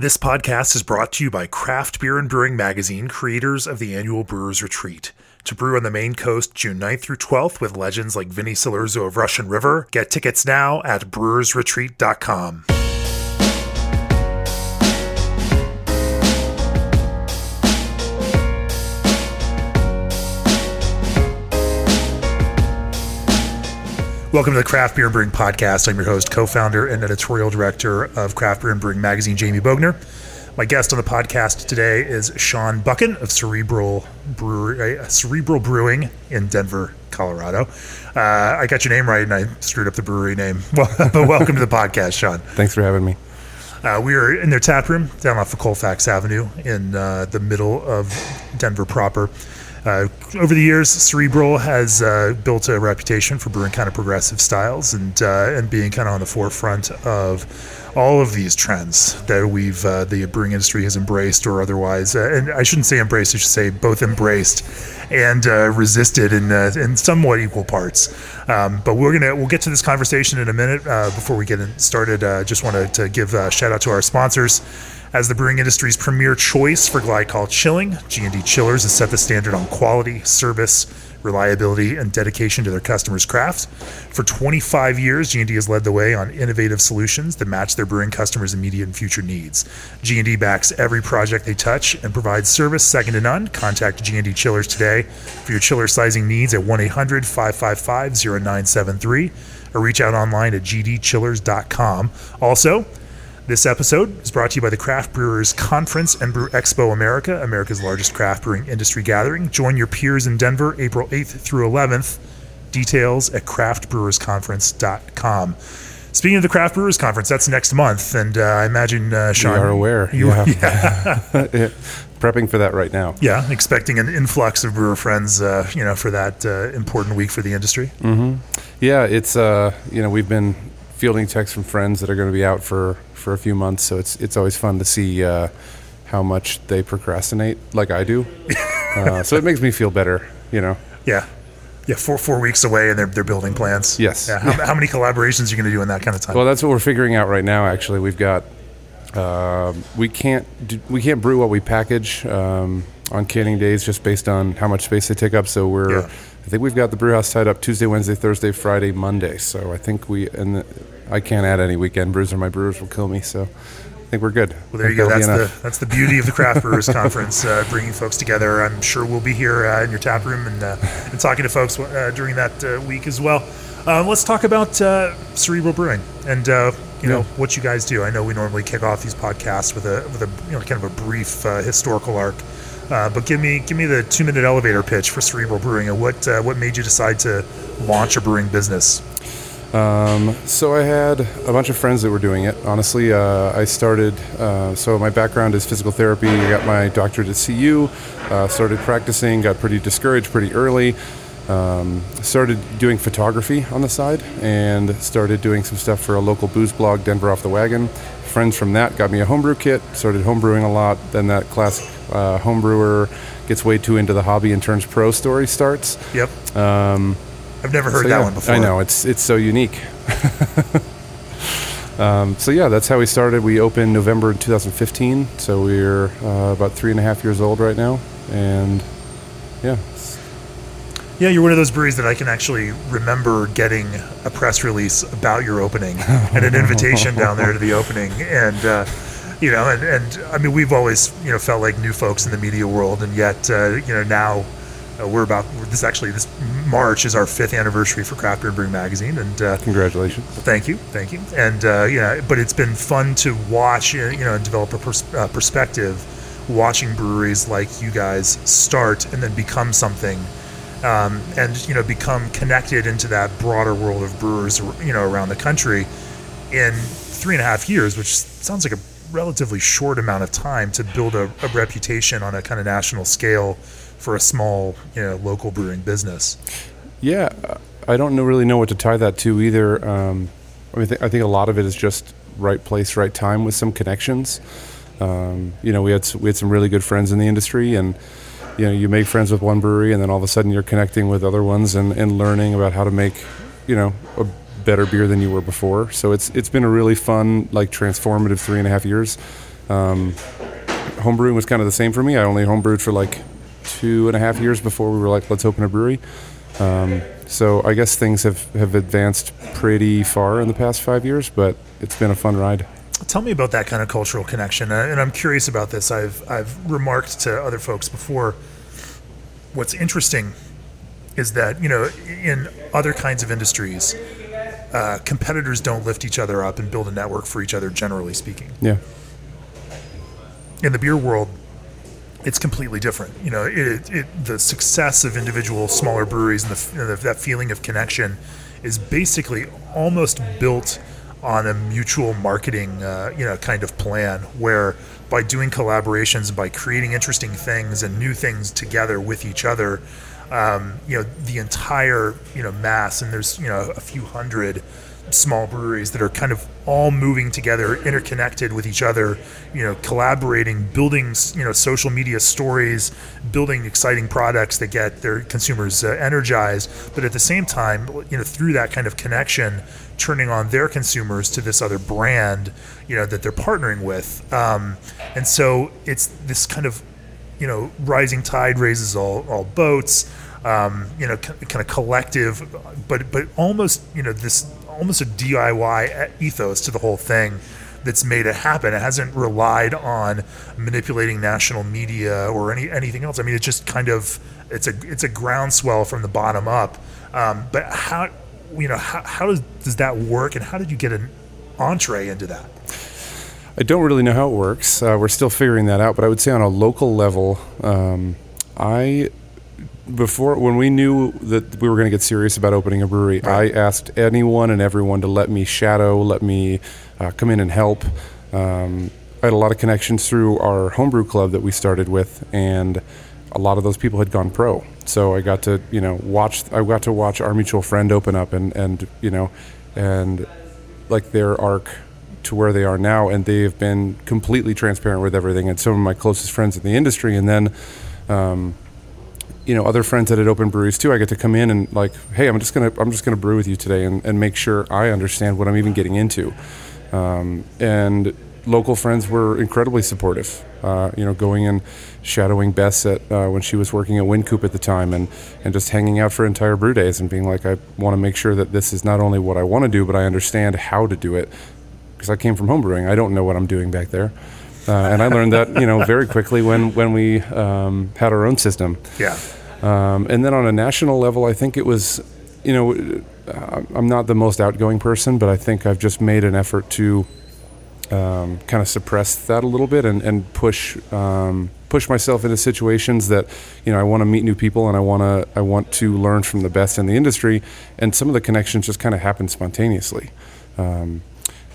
This podcast is brought to you by Craft Beer and Brewing Magazine, creators of the annual Brewers Retreat. To brew on the Maine coast June 9th through 12th with legends like Vinny Cilurzo of Russian River, get tickets now at brewersretreat.com. Welcome to the Craft Beer and Brewing Podcast. I'm your host, co founder, and editorial director of Craft Beer and Brewing Magazine, Jamie Bogner. My guest on the podcast today is Sean Buchan of Cerebral, Brewery, uh, Cerebral Brewing in Denver, Colorado. Uh, I got your name right and I screwed up the brewery name. Well, but welcome to the podcast, Sean. Thanks for having me. Uh, we are in their tap room down off of Colfax Avenue in uh, the middle of Denver proper. Uh, over the years, Cerebral has uh, built a reputation for brewing kind of progressive styles and uh, and being kind of on the forefront of all of these trends that we've uh, the brewing industry has embraced or otherwise. Uh, and I shouldn't say embraced; I should say both embraced and uh, resisted in in somewhat equal parts. Um, but we're gonna we'll get to this conversation in a minute. before we get started, I just wanted to give a shout out to our sponsors. As the brewing industry's premier choice for glycol chilling, G&D Chillers has set the standard on quality, service, reliability, and dedication to their customers' craft. For 25 years, G&D has led the way on innovative solutions that match their brewing customers' immediate and future needs. G&D backs every project they touch and provides service second to none. Contact G&D Chillers today for your chiller sizing needs at 1-800-555-0973 or reach out online at gdchillers.com. Also, this episode is brought to you by the Craft Brewers Conference and Brew Expo America, America's largest craft brewing industry gathering. Join your peers in Denver April 8th through 11th. Details at craftbrewersconference.com. Speaking of the Craft Brewers Conference, that's next month, and uh, I imagine uh, Sean, you are aware. You, yeah. yeah. Prepping for that right now. Yeah, expecting an influx of brewer friends, uh, you know, for that uh, important week for the industry. Mm-hmm. Yeah, it's uh, you know we've been fielding texts from friends that are going to be out for for a few months. So it's it's always fun to see uh, how much they procrastinate, like I do. uh, so it makes me feel better, you know. Yeah. Yeah, four four weeks away, and they're they're building plans. Yes. Yeah. How, how many collaborations are you going to do in that kind of time? Well, that's what we're figuring out right now. Actually, we've got uh, we can't do, we can't brew what we package um, on canning days just based on how much space they take up. So we're yeah. I think we've got the brew house tied up Tuesday, Wednesday, Thursday, Friday, Monday. So I think we and the, I can't add any weekend brews or my brewers will kill me. So I think we're good. Well, there you go. That's the that's the beauty of the Craft Brewers Conference, uh, bringing folks together. I'm sure we'll be here uh, in your tap room and uh, and talking to folks uh, during that uh, week as well. Uh, let's talk about Cerebral Brewing and you know what you guys do. I know we normally kick off these podcasts with a with a you know kind of a brief historical arc. Uh, but give me give me the two minute elevator pitch for Cerebral Brewing and what uh, what made you decide to launch a brewing business. Um, so I had a bunch of friends that were doing it. Honestly, uh, I started. Uh, so my background is physical therapy. I got my doctorate at CU. Uh, started practicing. Got pretty discouraged pretty early. Um, started doing photography on the side and started doing some stuff for a local booze blog, Denver Off the Wagon. Friends from that got me a homebrew kit. Started homebrewing a lot. Then that classic uh, homebrewer gets way too into the hobby and turns pro story starts. Yep. Um, I've never heard so that yeah, one before. I know it's it's so unique. um, so yeah, that's how we started. We opened November 2015, so we're uh, about three and a half years old right now, and yeah. Yeah, you're one of those breweries that I can actually remember getting a press release about your opening and an invitation down there to the opening, and uh, you know, and, and I mean, we've always, you know, felt like new folks in the media world, and yet, uh, you know, now uh, we're about this actually this March is our fifth anniversary for Craft Beer and Brewing Magazine, and uh, congratulations. Thank you, thank you, and uh, yeah, but it's been fun to watch, uh, you know, and develop a pers- uh, perspective, watching breweries like you guys start and then become something. Um, and you know become connected into that broader world of brewers you know around the country in three and a half years which sounds like a relatively short amount of time to build a, a reputation on a kind of national scale for a small, you know, local brewing business. Yeah, I don't know, really know what to tie that to either. Um, I, mean, th- I think a lot of it is just right place, right time with some connections. Um, you know, we had we had some really good friends in the industry, and you know, you make friends with one brewery, and then all of a sudden you're connecting with other ones and, and learning about how to make, you know, a better beer than you were before. So it's it's been a really fun, like transformative three and a half years, Um, homebrewing was kind of the same for me. I only homebrewed for like two and a half years before we were like, let's open a brewery. Um, so I guess things have, have advanced pretty far in the past five years, but it's been a fun ride. Tell me about that kind of cultural connection, uh, and I'm curious about this. I've I've remarked to other folks before. What's interesting is that you know in other kinds of industries, uh, competitors don't lift each other up and build a network for each other. Generally speaking, Yeah. in the beer world, it's completely different. You know, it, it the success of individual smaller breweries and the, know, that feeling of connection is basically almost built on a mutual marketing, uh, you know, kind of plan where by doing collaborations, by creating interesting things and new things together with each other, um, you know, the entire you know mass and there's you know a few hundred small breweries that are kind of all moving together, interconnected with each other, you know, collaborating, building, you know, social media stories, building exciting products that get their consumers uh, energized, but at the same time, you know, through that kind of connection, turning on their consumers to this other brand, you know, that they're partnering with. Um, and so it's this kind of, you know, rising tide raises all, all boats. Um, you know, kind of collective, but but almost you know this almost a DIY ethos to the whole thing that's made it happen. It hasn't relied on manipulating national media or any anything else. I mean, it's just kind of it's a it's a groundswell from the bottom up. Um, but how you know how, how does does that work, and how did you get an entree into that? I don't really know how it works. Uh, we're still figuring that out. But I would say on a local level, um, I before when we knew that we were going to get serious about opening a brewery, Right. I asked anyone and everyone to let me shadow, let me uh, come in and help. Um, I had a lot of connections through our homebrew club that we started with, and a lot of those people had gone pro. So I got to you know watch. I got to watch our mutual friend open up, and and you know, and like their arc to where they are now, and they've been completely transparent with everything. And some of my closest friends in the industry, and then, um, you know, other friends that had opened breweries too. I get to come in and like, hey, I'm just gonna I'm just gonna brew with you today, and, and make sure I understand what I'm even getting into. Um, and local friends were incredibly supportive. Uh, you know, going and shadowing Bess at uh, when she was working at Wynkoop at the time, and and just hanging out for entire brew days and being like, I want to make sure that this is not only what I want to do, but I understand how to do it because I came from homebrewing. I don't know what I'm doing back there. Uh, and I learned that you know very quickly when when we um, had our own system. Yeah, Um, and then on a national level, I think it was, you know, uh, I'm not the most outgoing person, but I think I've just made an effort to um, kind of suppress that a little bit and, and push um, push myself into situations that, you know, I want to meet new people and I want to I want to learn from the best in the industry, and some of the connections just kind of happen spontaneously. Um,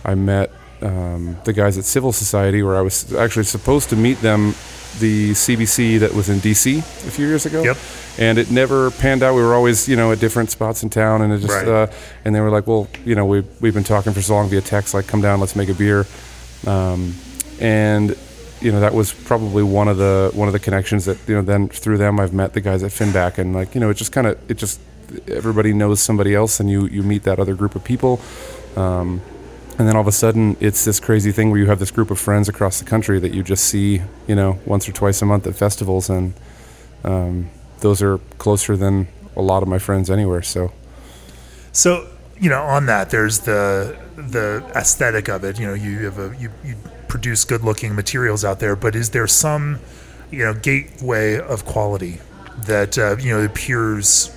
I met um, the guys at Civil Society, where I was actually supposed to meet them, the CBC that was in DC a few years ago. Yep. And it never panned out. We were always, you know, at different spots in town, and it just, Right. uh, and they were like, well, you know, we we've been talking for so long via text, like, come down, let's make a beer, um, and you know that was probably one of the one of the connections that you know then through them I've met the guys at Finback, and like you know it just kind of it just everybody knows somebody else, and you you meet that other group of people. Um, and then all of a sudden, it's this crazy thing where you have this group of friends across the country that you just see, you know, once or twice a month at festivals, and um, those are closer than a lot of my friends anywhere. So, So you know, on that, there's the the aesthetic of it. You know, you have a you, you produce good looking materials out there, but is there some you know gateway of quality that uh, you know the peers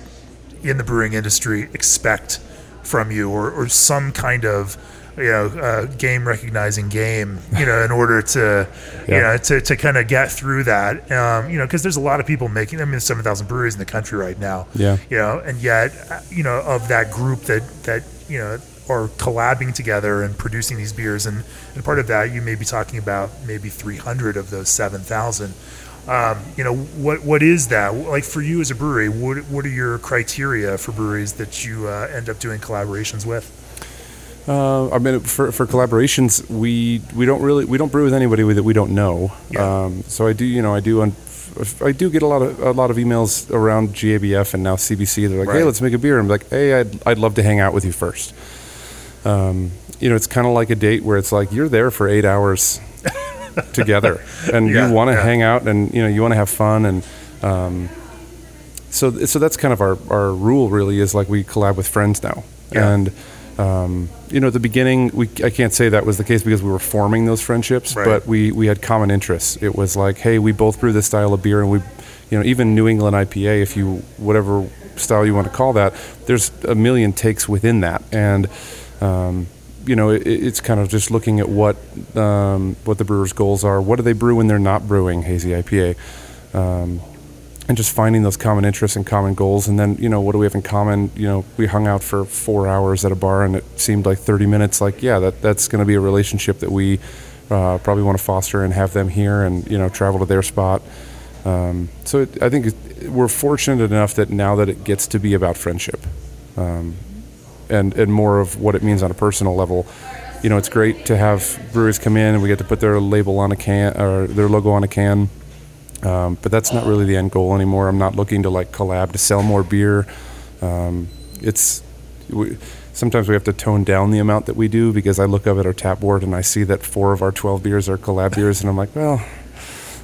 in the brewing industry expect from you, or, or some kind of you know uh, game recognizing game, you know, in order to you Yeah. know to, to kind of get through that, um, you know, because there's a lot of people making. I mean, there's seven thousand breweries in the country right now yeah. you know, and yet, uh, you know, of that group that that you know are collabing together and producing these beers, and, and part of that you may be talking about maybe 300 of those 7,000. Um, you know, what what is that like for you as a brewery? What what are your criteria for breweries that you uh, end up doing collaborations with? Uh, I mean, for, for collaborations, we we don't really we don't brew with anybody that we don't know. Yeah. Um, so I do, you know, I do un- I do get a lot of a lot of emails around GABF and now CBC. They're like, Right. "Hey, let's make a beer." I'm like, "Hey, I'd I'd love to hang out with you first. Um, you know, it's kind of like a date where it's like you're there for eight hours. together, and Yeah, you want to yeah. hang out, and you know you want to have fun, and um, so so that's kind of our our rule. Really, is like we collab with friends now, and um, you know at the beginning we I can't say that was the case because we were forming those friendships, Right. but we we had common interests. It was like, hey, we both brew this style of beer, and we, you know, even New England IPA, if you whatever style you want to call that, there's a million takes within that, and um, you know, it, it's kind of just looking at what um, what the brewer's goals are. What do they brew when they're not brewing hazy IPA? Um, and just finding those common interests and common goals, and then you know what do we have in common? You know, we hung out for four hours at a bar, and it seemed like 30 minutes. Like, yeah, that that's going to be a relationship that we uh, probably want to foster and have them here, and you know, travel to their spot. Um, so it, I think we're fortunate enough that now that it gets to be about friendship, um, and and more of what it means on a personal level. You know, it's great to have breweries come in and we get to put their label on a can or their logo on a can. Um, but that's not really the end goal anymore. I'm not looking to like collab to sell more beer. Um, it's we, sometimes we have to tone down the amount that we do because I look up at our tap board and I see that four of our 12 beers are collab beers, and I'm like, well,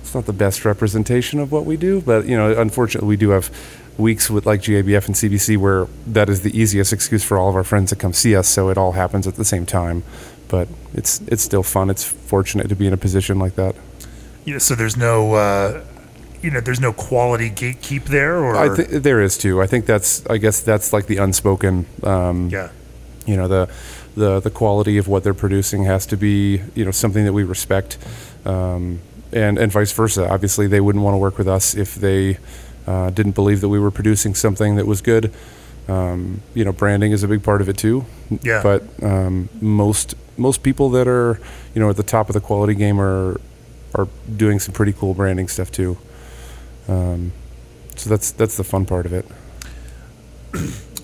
it's not the best representation of what we do. But you know, unfortunately, we do have weeks with like GABF and CBC where that is the easiest excuse for all of our friends to come see us. So it all happens at the same time. But it's it's still fun. It's fortunate to be in a position like that. Yeah, so there's no, uh, you know, there's no quality gatekeep there, or I think there is too. I think that's I guess that's like the unspoken. Um, yeah, you know the the the quality of what they're producing has to be you know something that we respect um, and and vice versa obviously they wouldn't want to work with us if they uh, didn't believe that we were producing something that was good um, you know branding is a big part of it too Yeah. but um, most most people that are you know at the top of the quality game are are doing some pretty cool branding stuff too um, so that's that's the fun part of it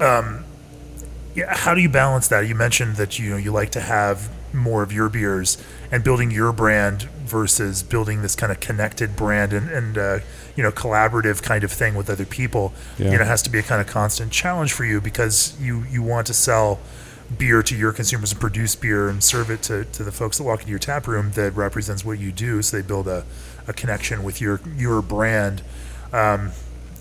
yeah. How do you balance that? You mentioned that you know you like to have more of your beers and building your brand versus building this kind of connected brand and, and uh, you know collaborative kind of thing with other people. Yeah. You know, it has to be a kind of constant challenge for you because you you want to sell beer to your consumers and produce beer and serve it to, to the folks that walk into your tap room that represents what you do. So they build a, a connection with your your brand um,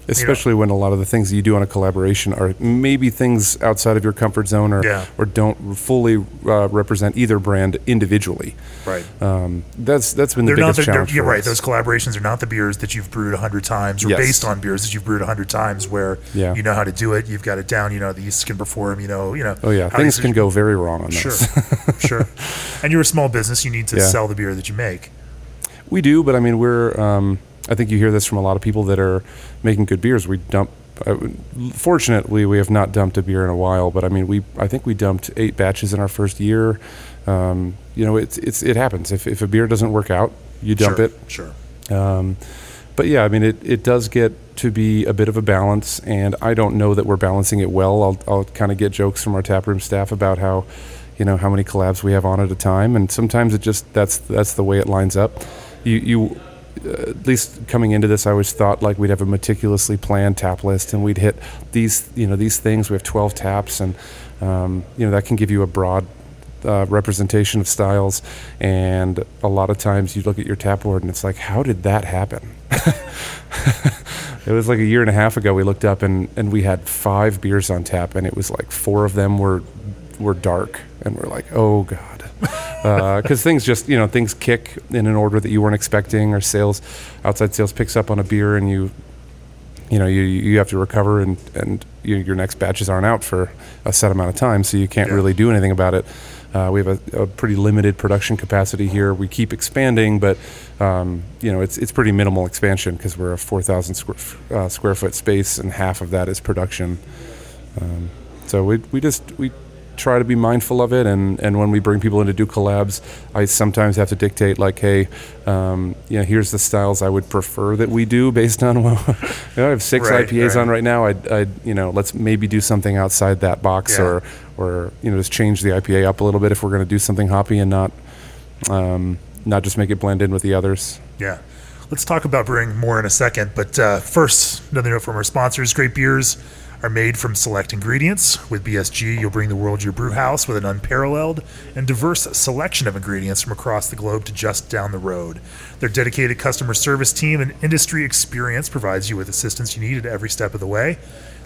especially when a lot of the things that you do on a collaboration are maybe things outside of your comfort zone or Yeah. or don't fully uh, represent either brand individually. right Um, that's that's been the they're not biggest they're, challenge. you're right us. those collaborations are not the beers that you've brewed a hundred times or Yes. based on beers that you've brewed a hundred times where Yeah. you know how to do it you've got it down you know the yeast can perform you know you know oh yeah, how things can go very wrong on that. sure sure and you're a small business you need to Yeah. sell the beer that you make We do, but I mean, we're. Um, I think you hear this from a lot of people that are making good beers. We dump. Uh, fortunately, we have not dumped a beer in a while, but I mean, we. I think we dumped eight batches in our first year. Um, you know, it's it's it happens. If if a beer doesn't work out, you dump sure, it. sure Um, but yeah, I mean, it, it does get to be a bit of a balance, and I don't know that we're balancing it well. I'll, I'll kind of get jokes from our taproom staff about how, you know, how many collabs we have on at a time, and sometimes it just that's that's the way it lines up. You you. At least coming into this, I always thought like we'd have a meticulously planned tap list, and we'd hit these, you know, these things. We have 12 taps, and um, you know that can give you a broad uh, representation of styles. And a lot of times you look at your tap board and it's like, how did that happen? it was like a year and a half ago. We looked up and, and we had five beers on tap, and it was like four of them were were dark, and we're like, oh god, because things just you know things kick in an order that you weren't expecting, or sales outside sales picks up on a beer, and you you know you you have to recover and and you, your next batches aren't out for a set amount of time so you can't Yeah. really do anything about it. Uh, we have a, a pretty limited production capacity here. We keep expanding but um, you know it's it's pretty minimal expansion because we're a 4000 square, uh, square foot space and half of that is production. Um, so we, we just we try to be mindful of it and, and when we bring people in to do collabs i sometimes have to dictate like hey um, you know here's the styles i would prefer that we do based on what you know, i have six Right, ipas right. on right now I'd, I'd you know let's maybe do something outside that box Yeah. or or you know just change the ipa up a little bit if we're going to do something hoppy and not um, not just make it blend in with the others Yeah. Let's talk about brewing more in a second. But uh, first, another note from our sponsors Great Beers. Are made from select ingredients. With BSG, you'll bring the world your brew house with an unparalleled and diverse selection of ingredients from across the globe to just down the road. Their dedicated customer service team and industry experience provides you with assistance you need at every step of the way.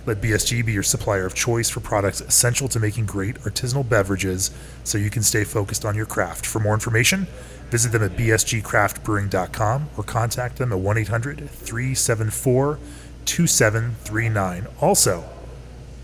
Let BSG be your supplier of choice for products essential to making great artisanal beverages so you can stay focused on your craft. For more information, visit them at bsgcraftbrewing.com or contact them at 1 800 374 2739. Also,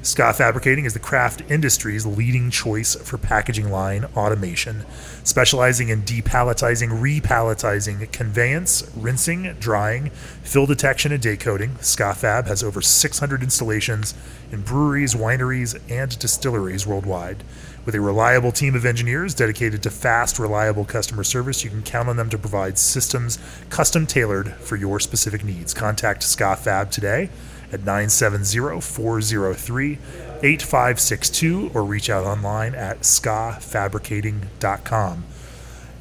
Ska Fabricating is the craft industry's leading choice for packaging line automation, specializing in depalletizing, repalletizing, conveyance, rinsing, drying, fill detection, and coating. Ska Fab has over 600 installations in breweries, wineries, and distilleries worldwide. With a reliable team of engineers dedicated to fast, reliable customer service, you can count on them to provide systems custom tailored for your specific needs. Contact Ska Fab today at 970 403 8562 or reach out online at skafabricating.com.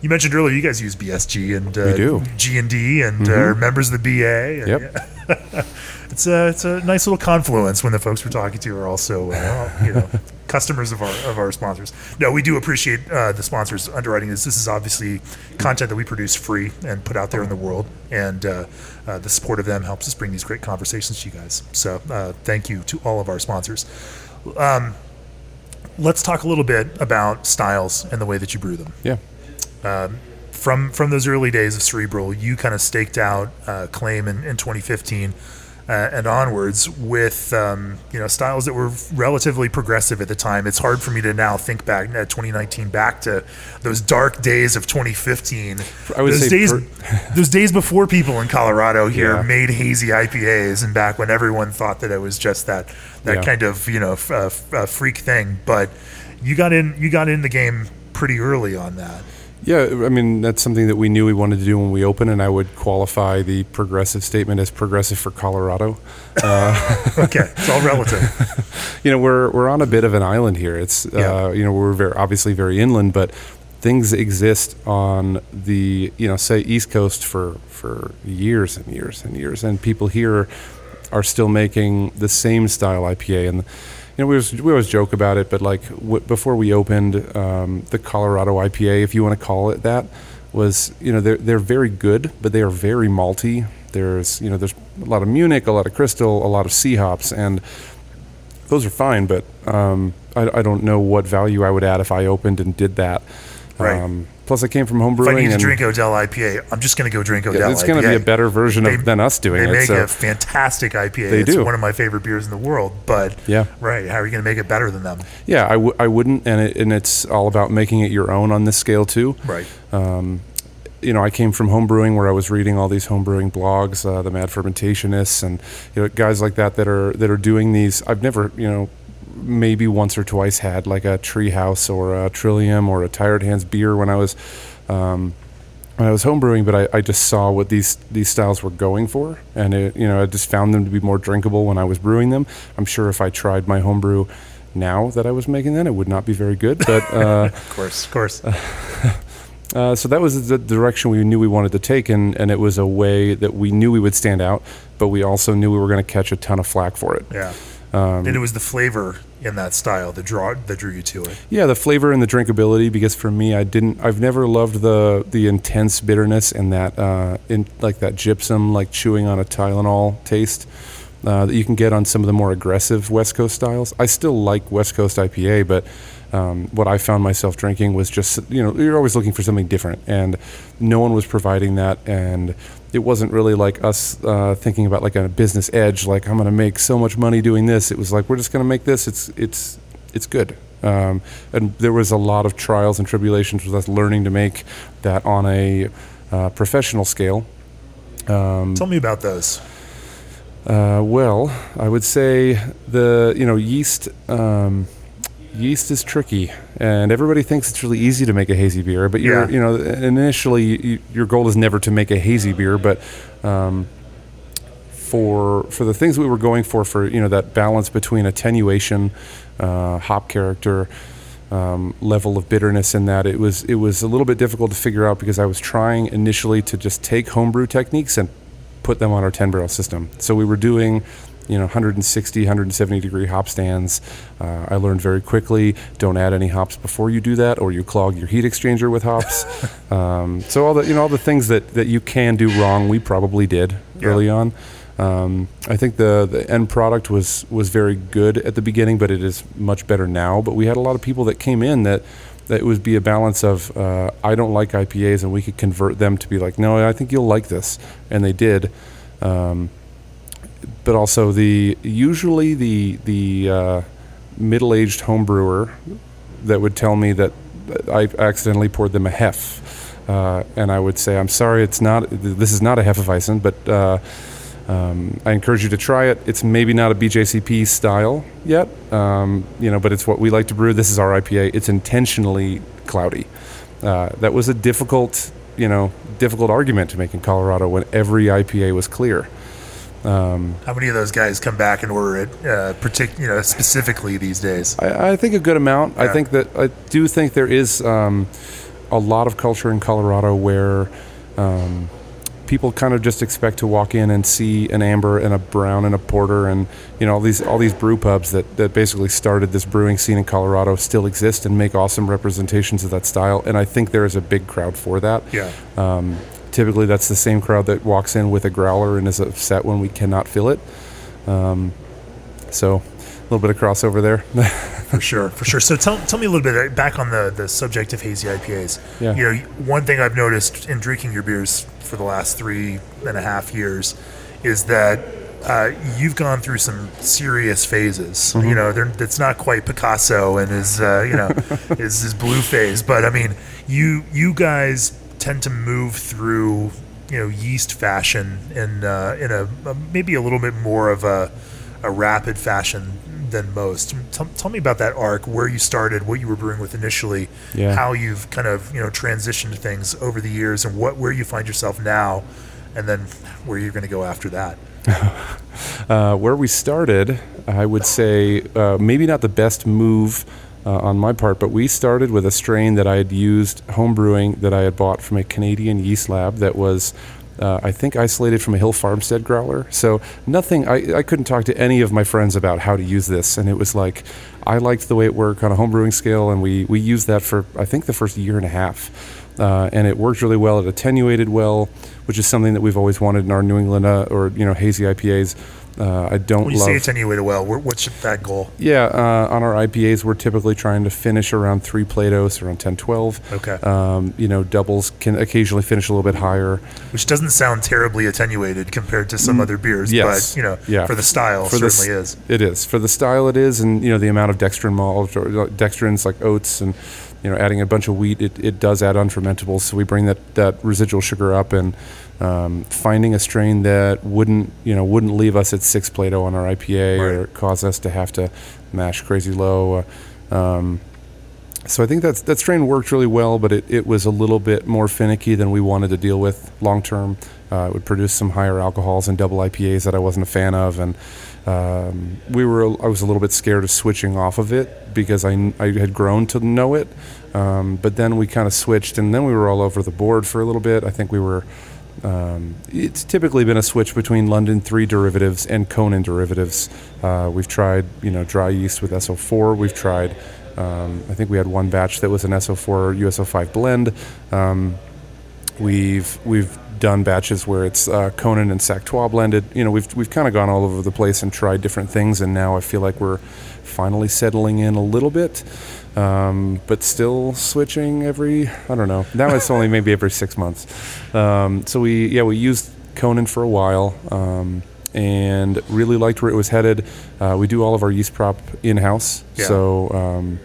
You mentioned earlier you guys use BSG and uh, do. G and D and uh, are members of the BA. and- Yep. it's a it's a nice little confluence when the folks we're talking to are also uh, you know customers of our of our sponsors. No, we do appreciate uh, the sponsors underwriting this. This is obviously content that we produce free and put out there in the world, and uh, uh, the support of them helps us bring these great conversations to you guys. So uh, thank you to all of our sponsors. Um, let's talk a little bit about styles and the way that you brew them Yeah. from from those early days of cerebral you kind of staked out uh, claim in, in 2015 uh, and onwards with um, you know styles that were relatively progressive at the time it's hard for me to now think back at 2019 back to those dark days of 2015 I would those say days per- those days before people in Colorado here Yeah. made hazy IPAs and back when everyone thought that it was just that that Yeah. kind of you know f- uh, f- uh, freak thing but you got in you got in the game pretty early on that Yeah, I mean that's something that we knew we wanted to do when we opened, and I would qualify the progressive statement as progressive for Colorado. okay it's all relative You know, we're we're on a bit of an island here. It's Yeah. uh, you know we're very obviously very inland, but things exist on the you know say East Coast for for years and years and years, and people here are still making the same style IPA and. You know, we always, we always joke about it, but like w- before we opened um, the Colorado IPA, if you want to call it that, was you know they're they're very good, but they are very malty. There's you know there's a lot of Munich, a lot of Crystal, a lot of C hops, and those are fine. But um, I, I don't know what value I would add if I opened and did that. Right. Um, plus, I came from home brewing. if I need to and drink Odell IPA I'm just going to go drink Odell yeah, it's going to be a better version They- of than us doing they it. They make so- a fantastic IPA They it's do. one of my favorite beers in the world but Yeah. right how are you going to make it better than them yeah, I, w- I wouldn't, and it, and it's all about making it your own on this scale too. right Um, you know, I came from home brewing where I was reading all these home brewing blogs, uh, the Mad Fermentationists, and you know, guys like that that are that are doing these. I've never, you know, maybe once or twice had like a Treehouse or a Trillium or a Tired Hands beer when I was um, when I was home brewing, but I, I just saw what these these styles were going for, and it, you know, I just found them to be more drinkable when I was brewing them. I'm sure if I tried my home brew now that I was making then, it would not be very good, but. Uh, of course of course uh, so that was the direction we knew we wanted to take, and, and it was a way that we knew we would stand out, but we also knew we were going to catch a ton of flack for it. yeah Um, and it was the flavor in that style that draw that drew you to it Yeah, the flavor and the drinkability. Because for me, I didn't. I've never loved the the intense bitterness and that uh, in like that gypsum, like chewing on a Tylenol taste uh, that you can get on some of the more aggressive West Coast styles. I still like West Coast IPA, but um, what I found myself drinking was just you know you're always looking for something different, and no one was providing that, and it wasn't really like us uh, thinking about like a business edge, like I'm going to make so much money doing this. It was like we're just going to make this. It's it's it's good. Um, and there was a lot of trials and tribulations with us learning to make that on a uh, professional scale. Um, tell me about those uh, well, I would say the you know yeast um, yeast is tricky, and everybody thinks it's really easy to make a hazy beer. But you're Yeah. you know initially you, your goal is never to make a hazy beer, but um, for for the things we were going for for you know that balance between attenuation, uh, hop character. Um, level of bitterness in that it was it was a little bit difficult to figure out because I was trying initially to just take homebrew techniques and put them on our 10 barrel system. So we were doing you know 160, 170 degree hop stands. Uh, I learned very quickly don't add any hops before you do that, or you clog your heat exchanger with hops. um, so all the you know all the things that that you can do wrong, we probably did Yeah. early on. Um, I think the, the end product was was very good at the beginning, but it is much better now. But we had a lot of people that came in that that it would be a balance of uh, I don't like IPAs, and we could convert them to be like, no, I think you'll like this, and they did. Um, but also the usually the the uh, middle aged home brewer that would tell me that I accidentally poured them a hef, uh, and I would say, I'm sorry, it's not. This is not a hefeweizen, but. Uh, um, I encourage you to try it. It's maybe not a BJCP style yet, um, you know, but it's what we like to brew. This is our IPA. It's intentionally cloudy. Uh, that was a difficult, you know, difficult argument to make in Colorado when every IPA was clear. Um, How many of those guys come back and order it, uh, partic- you know, specifically these days? I, I think a good amount. I think that I do think there is um, a lot of culture in Colorado where um, people kind of just expect to walk in and see an amber and a brown and a porter and you know all these all these brew pubs that, that basically started this brewing scene in Colorado still exist and make awesome representations of that style. And I think there is a big crowd for that. Yeah. Um, typically, that's the same crowd that walks in with a growler and is upset when we cannot fill it. Um, so, a little bit of crossover there. for sure, for sure. So tell, tell me a little bit uh, back on the, the subject of hazy IPAs. Yeah. You know, one thing I've noticed in drinking your beers for the last three and a half years is that uh, you've gone through some serious phases. Mm-hmm. You know, it's not quite Picasso and his, uh, you know, his, his blue phase, but I mean, you you guys tend to move through you know yeast fashion in uh, in a, a maybe a little bit more of a a rapid fashion than most. Tell, tell me about that arc, where you started, what you were brewing with initially, Yeah. how you've kind of you know transitioned things over the years, and what where you find yourself now, and then where you're going to go after that. Uh, where we started, I would say uh, maybe not the best move uh, on my part, but we started with a strain that I had used home brewing that I had bought from a Canadian yeast lab that was. Uh, I think isolated from a Hill Farmstead growler. So nothing. I, I couldn't talk to any of my friends about how to use this, and it was like I liked the way it worked on a home brewing scale, and we we used that for I think the first year and a half, uh, and it worked really well. It attenuated well, which is something that we've always wanted in our New England uh, or you know hazy IPAs. Uh, I don't When you love. say attenuated well, where- what's that goal? yeah, uh, on our IPAs, we're typically trying to finish around three Platos, around 10, 12. Okay. Um, you know, doubles can occasionally finish a little bit higher. Which doesn't sound terribly attenuated compared to some other beers, Mm, yes. but you know, Yeah. for the style, For the certainly s- is. It is for the style. It is, and you know the amount of dextrin malt or uh, dextrins like oats, and you know adding a bunch of wheat. It, it does add unfermentables, so we bring that that residual sugar up, and um, finding a strain that wouldn't you know wouldn't leave us at six Plato on our IPA or cause us to have to mash crazy low. Uh, um, so I think that's that strain worked really well, but it, it was a little bit more finicky than we wanted to deal with long term. Uh, it would produce some higher alcohols and double IPAs that I wasn't a fan of, and um, we were I was a little bit scared of switching off of it because I, I had grown to know it. Um, but then we kind of switched, and then we were all over the board for a little bit. I think we were. Um, it's typically been a switch between London 3 derivatives and Conan derivatives. Uh, we've tried, you know, dry yeast with SO4. We've tried, um, I think we had one batch that was an SO4 US-05 blend. Um, we've we've done batches where it's uh, Conan and Sacch Trois blended. You know, we've we've kind of gone all over the place and tried different things, and now I feel like we're finally settling in a little bit, um, but still switching every. I don't know. Now it's only maybe every six months. Um, so we yeah we used Conan for a while. Um, and really liked where it was headed. Uh, we do all of our yeast prop in house, Yeah. so um,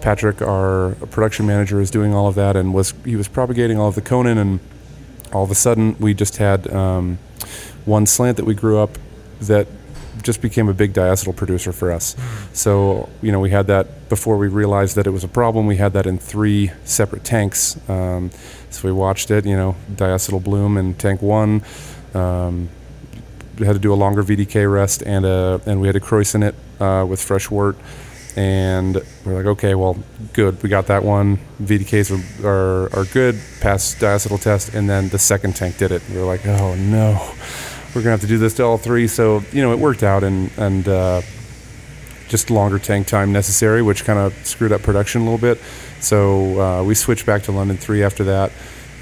Patrick, our production manager, is doing all of that, and was he was propagating all of the Conan, and all of a sudden we just had um, one slant that we grew up that just became a big diacetyl producer for us. So you know we had that before we realized that it was a problem. We had that in three separate tanks. Um, so we watched it, you know, diacetyl bloom in tank one. Um, we had to do a longer VDK rest and a, and we had to krausen it uh, with fresh wort. And we're like, okay, well, good. We got that one. VDKs are, are, are good. Passed diacetyl test. And then the second tank did it. We were like, oh no. We're gonna have to do this to all three. So you know, it worked out, and and uh, just longer tank time necessary, which kind of screwed up production a little bit. So uh, we switched back to London three after that.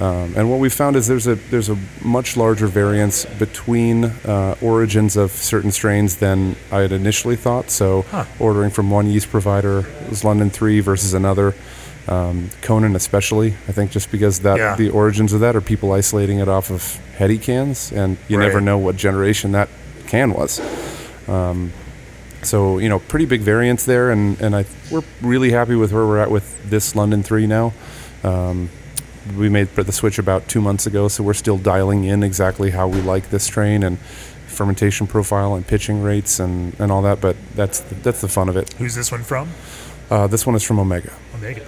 Um, and what we found is there's a there's a much larger variance between uh, origins of certain strains than I had initially thought. So Huh. ordering from one yeast provider was London three versus another. Um, Conan especially, I think, just because that Yeah. the origins of that are people isolating it off of heady cans, and you never know what generation that can was. Um, so you know, pretty big variance there, and and I we're really happy with where we're at with this London three now. Um, we made the switch about two months ago, so we're still dialing in exactly how we like this strain and fermentation profile and pitching rates and, and all that. But that's the, that's the fun of it. Who's this one from? Uh, this one is from Omega. Omega.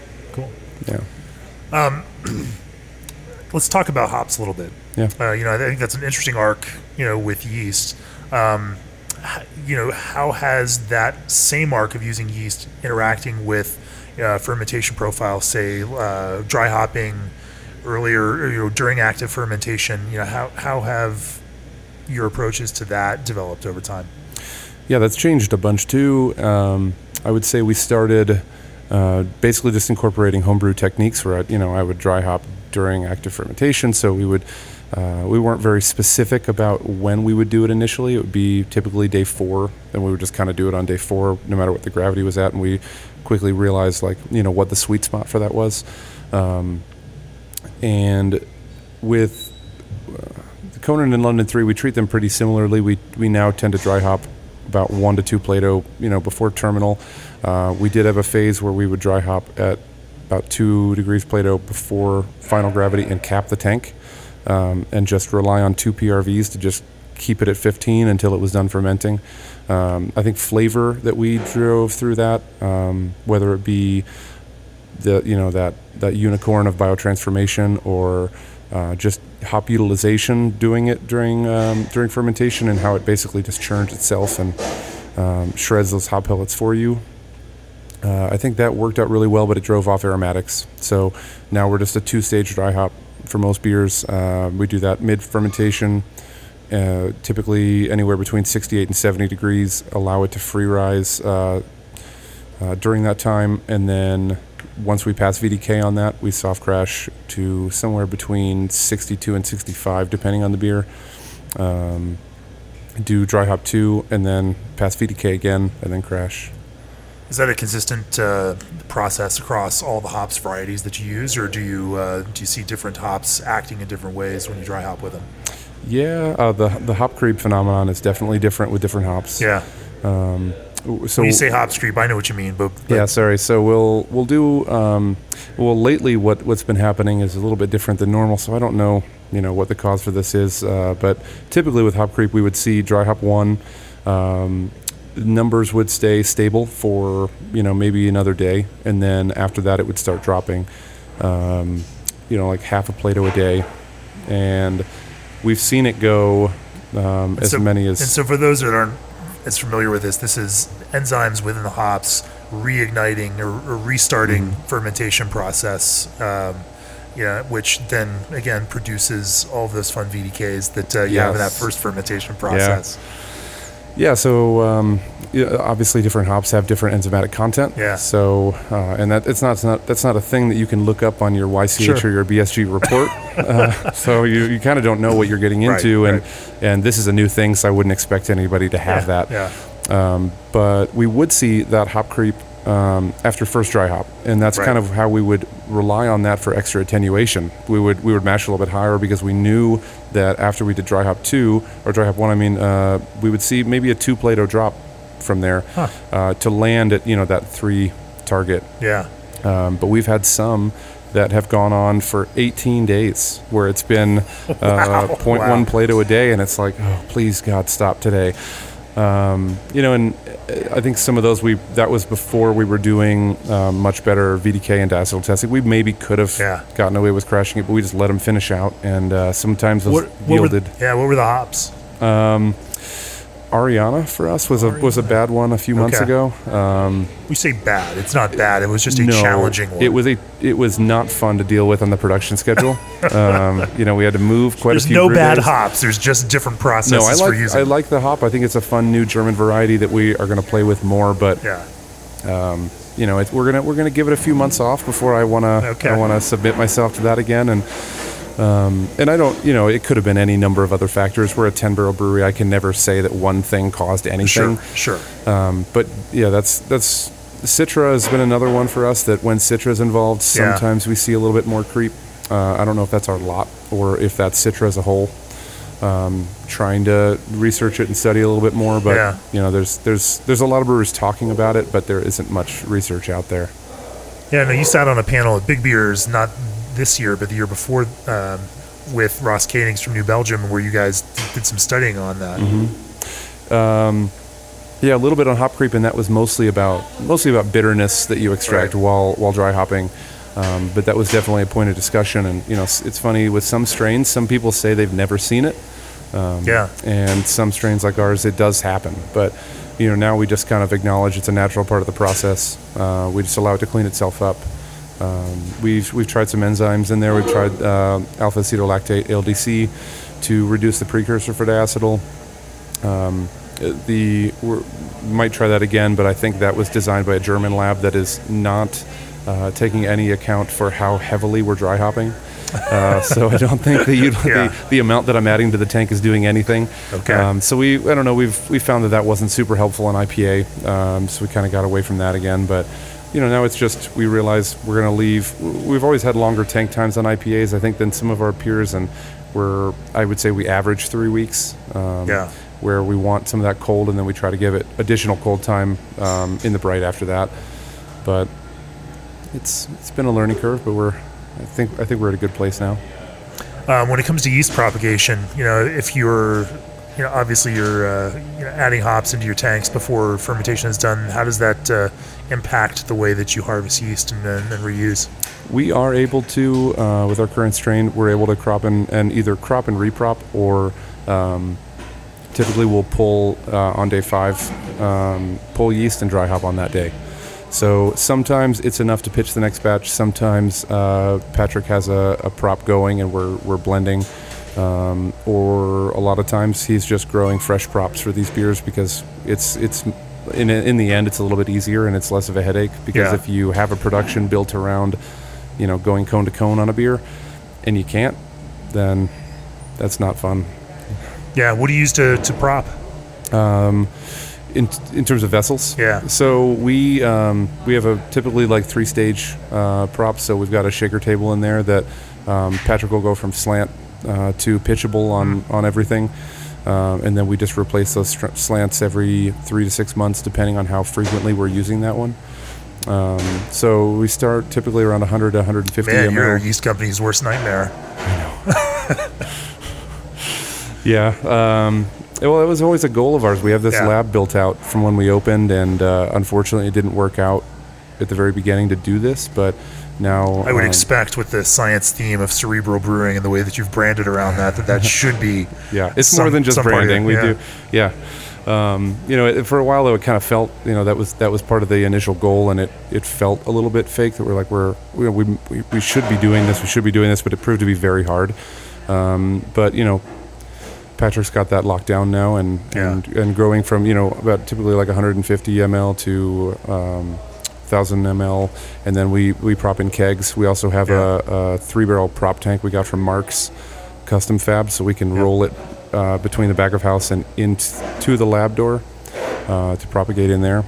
Yeah. Let's talk about hops a little bit. Yeah. Uh, you know, I think that's an interesting arc. You know, with yeast. Um, you know, how has that same arc of using yeast interacting with uh, fermentation profile, say uh, dry hopping earlier, you know, during active fermentation? You know, how how have your approaches to that developed over time? Yeah, that's changed a bunch too. Um, I would say we started uh, basically just incorporating homebrew techniques where I, you know I would dry hop during active fermentation. So we would uh, we weren't very specific about when we would do it initially. It would be typically day four, and we would just kind of do it on day four, no matter what the gravity was at, and we quickly realized like you know what the sweet spot for that was. Um, and with uh, Conan and London Three, we treat them pretty similarly. We we now tend to dry hop about one to two Plato, you know, before terminal. Uh, we did have a phase where we would dry hop at about two degrees Plato before final gravity and cap the tank, um, and just rely on two PRVs to just keep it at 15 until it was done fermenting. Um, I think flavor that we drove through that, um, whether it be the you know that that unicorn of biotransformation or uh, just hop utilization doing it during um, during fermentation and how it basically just churns itself and um, shreds those hop pellets for you. Uh, I think that worked out really well, but it drove off aromatics. So now we're just a two-stage dry hop for most beers. Uh, we do that mid fermentation, uh, typically anywhere between 68 and 70 degrees. Allow it to free rise uh, during that time, and then once we pass VDK on that, we soft crash to somewhere between 62 and 65, depending on the beer. Um, do dry hop two, and then pass VDK again, and then crash. Is that a consistent uh, process across all the hops varieties that you use, or do you uh, do you see different hops acting in different ways when you dry hop with them? Yeah, uh, the the hop creep phenomenon is definitely different with different hops. Yeah. So When you say hops creep, I know what you mean, but, but yeah, sorry. So we'll we'll do um, well. Lately, what what's been happening is a little bit different than normal. So I don't know, you know, what the cause for this is. Uh, but typically with hop creep, we would see dry hop one. Um, numbers would stay stable for you know maybe another day, and then after that, it would start dropping. Um, you know, like half a Plato a day, and we've seen it go um, as so- many as And so, for those that aren't as familiar with this, this is enzymes within the hops reigniting or, or restarting Mm-hmm. fermentation process. Um, yeah, which then again produces all of those fun VDKs that uh, you have in that first fermentation process. Yeah, so um, obviously different hops have different enzymatic content. Yeah. So uh, and that it's not, it's not that's not a thing that you can look up on your YCH Sure. or your BSG report. uh, so you, you kind of don't know what you're getting Right, into, and right. and this is a new thing, so I wouldn't expect anybody to have yeah, that. Yeah. Um, but we would see that hop creep um, after first dry hop, and that's Right. kind of how we would rely on that for extra attenuation. We would we would mash a little bit higher because we knew that after we did dry hop two or dry hop one, I mean, uh, we would see maybe a two Plato drop from there Huh. uh, to land at you know that three target. Yeah. Um, but we've had some that have gone on for 18 days where it's been uh, Wow, 0.1 wow. Plato a day, and it's like, oh, please God, stop today. Um, you know, and uh, I think some of those we that was before we were doing um, much better VDK and diacetyl testing. We maybe could have Yeah. gotten away with crashing it, but we just let them finish out, and uh, sometimes those What, what yielded. yeah. What were the hops? Ariana for us was a was a bad one a few months Okay. ago. Um, We say bad. It's not bad. It was just a no, challenging one. It was a it was not fun to deal with on the production schedule. um, you know, we had to move quite There's a few. There's no bad days. hops. There's just different processes No, I for like using. I like the hop. I think it's a fun new German variety that we are going to play with more. But yeah. you know, it, we're gonna we're gonna give it a few months off before I wanna Okay. I wanna submit myself to that again. And um, and I don't, you know, it could have been any number of other factors. We're a ten barrel brewery. I can never say that one thing caused anything. Sure. Sure. Um, but yeah, that's that's Citra has been another one for us. That when Citra is involved, Yeah. sometimes we see a little bit more creep. Uh, I don't know if that's our lot or if that's Citra as a whole. Um, trying to research it and study a little bit more, but Yeah. you know, there's there's there's a lot of brewers talking about it, but there isn't much research out there. Yeah, no, you sat on a panel at Big Beers, not this year, but the year before, um, with Ross Koenigs from New Belgium, where you guys did some studying on that. Mm-hmm. Yeah, a little bit on hop creep, and that was mostly about mostly about bitterness that you extract Right. while while dry hopping. Um, but that was definitely a point of discussion, and you know, it's, funny with some strains. Some people say they've never seen it, Yeah. and some strains like ours, it does happen. But you know, now we just kind of acknowledge it's a natural part of the process. Uh, we just allow it to clean itself up. Um, we've we've tried some enzymes in there. We've tried uh, alpha acetolactate (LDC) to reduce the precursor for diacetyl. Um, the we might try that again, but I think that was designed by a German lab that is not uh, taking any account for how heavily we're dry hopping. Uh, so I don't think the, Yeah. the the amount that I'm adding to the tank is doing anything. Okay. Um, so we I don't know we've we found that that wasn't super helpful in IPA. Um, so we kind of got away from that again, but. You know, now it's just we realize we're going to leave. We've always had longer tank times on IPAs, I think, than some of our peers, and we're I would say we average three weeks. Um, Yeah. where we want some of that cold, and then we try to give it additional cold time um, in the bright after that. But it's it's been a learning curve, but we're I think I think we're at a good place now. Um, when it comes to yeast propagation, you know, if you're, you know, obviously you're uh, you know, adding hops into your tanks before fermentation is done, how does that uh, impact the way that you harvest yeast and, and, and reuse? We are able to, uh, with our current strain, we're able to crop and, and either crop and reprop, or um, typically we'll pull uh, on day five, um, pull yeast and dry hop on that day. So sometimes it's enough to pitch the next batch. Sometimes uh, Patrick has a, a prop going and we're, we're blending. Um, or a lot of times he's just growing fresh props for these beers because it's it's in, in the end it's a little bit easier and it's less of a headache because Yeah. if you have a production built around you know going cone to cone on a beer and you can't then that's not fun Yeah. What do you use to, to prop? Um, in, in terms of vessels Yeah. so we um, we have a typically like three stage uh, props so we've got a shaker table in there that um, patrick will go from slant uh, to pitchable on on everything um, and then we just replace those str- slants every three to six months depending on how frequently we're using that one um, so we start typically around 100 to 150 Man, ml. you're a yeast company's worst nightmare. I know. Yeah. Um, well, it was always a goal of ours. We have this Yeah. lab built out from when we opened, and uh, unfortunately, it didn't work out at the very beginning to do this. But now, I would um, expect with the science theme of cerebral brewing and the way that you've branded around that, that that should be. yeah, it's some- more than just it, branding. We yeah. do, yeah. Um, you know, it, for a while though, it kind of felt, you know, that was that was part of the initial goal, and it, it felt a little bit fake. That we're like we're we, we, we- we should be doing this, we should be doing this, but it proved to be very hard. Um, but you know, Patrick's got that locked down now, and Yeah. and, and growing from you know about typically like 150 ml to um, 1000 ml, and then we we prop in kegs. We also have Yeah. a, a three barrel prop tank we got from Mark's Custom Fab, so we can Yeah. roll it uh, between the back of house and into the lab door uh, to propagate in there,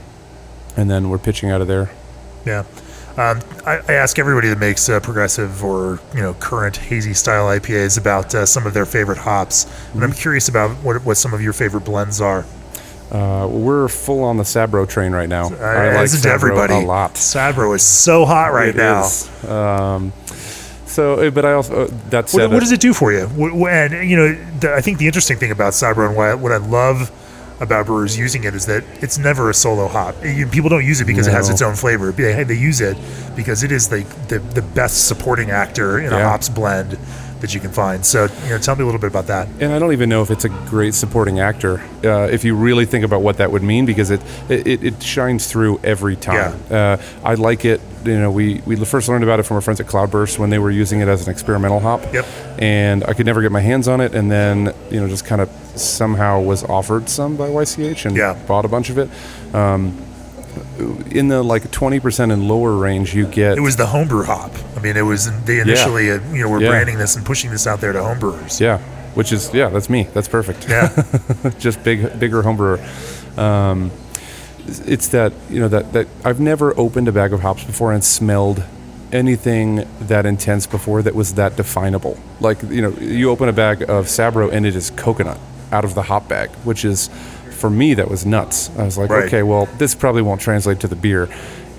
and then we're pitching out of there. Yeah. Um, I, I ask everybody that makes uh, progressive or you know current hazy style IPAs about uh, some of their favorite hops, and I'm curious about what what some of your favorite blends are. Uh, we're full on the Sabro train right now. Uh, isn't Sabro everybody? a lot. Sabro is so hot right It now. Um, so, uh, but I also uh, that said, What, what does it do for you? When you know, the, I think the interesting thing about Sabro and why, what I love about brewers using it is that it's never a solo hop. You- people don't use it because it has its own flavor. They, they use it because it is like the, the best supporting actor in a hops blend that you can find. So, you know, tell me a little bit about that. And I don't even know if it's a great supporting actor, uh, if you really think about what that would mean, because it it, it shines through every time. Uh, I like it. You know, we, we first learned about it from our friends at Cloudburst when they were using it as an experimental hop. Yep. And I could never get my hands on it, and then you know just kind of somehow was offered some by YCH and Yeah. bought a bunch of it. Um, in the like 20% and lower range, you get It was the homebrew hop. I mean, it was they initially, uh, you know, were Yeah. branding this and pushing this out there to homebrewers. yeah, which is yeah, that's me. That's perfect. Yeah. just big, bigger homebrewer. Um, it's that you know that that I've never opened a bag of hops before and smelled anything that intense before that was that definable. Like you know, you open a bag of Sabro and it is coconut out of the hop bag, which is for me that was nuts. I was like, Right. okay, well this probably won't translate to the beer.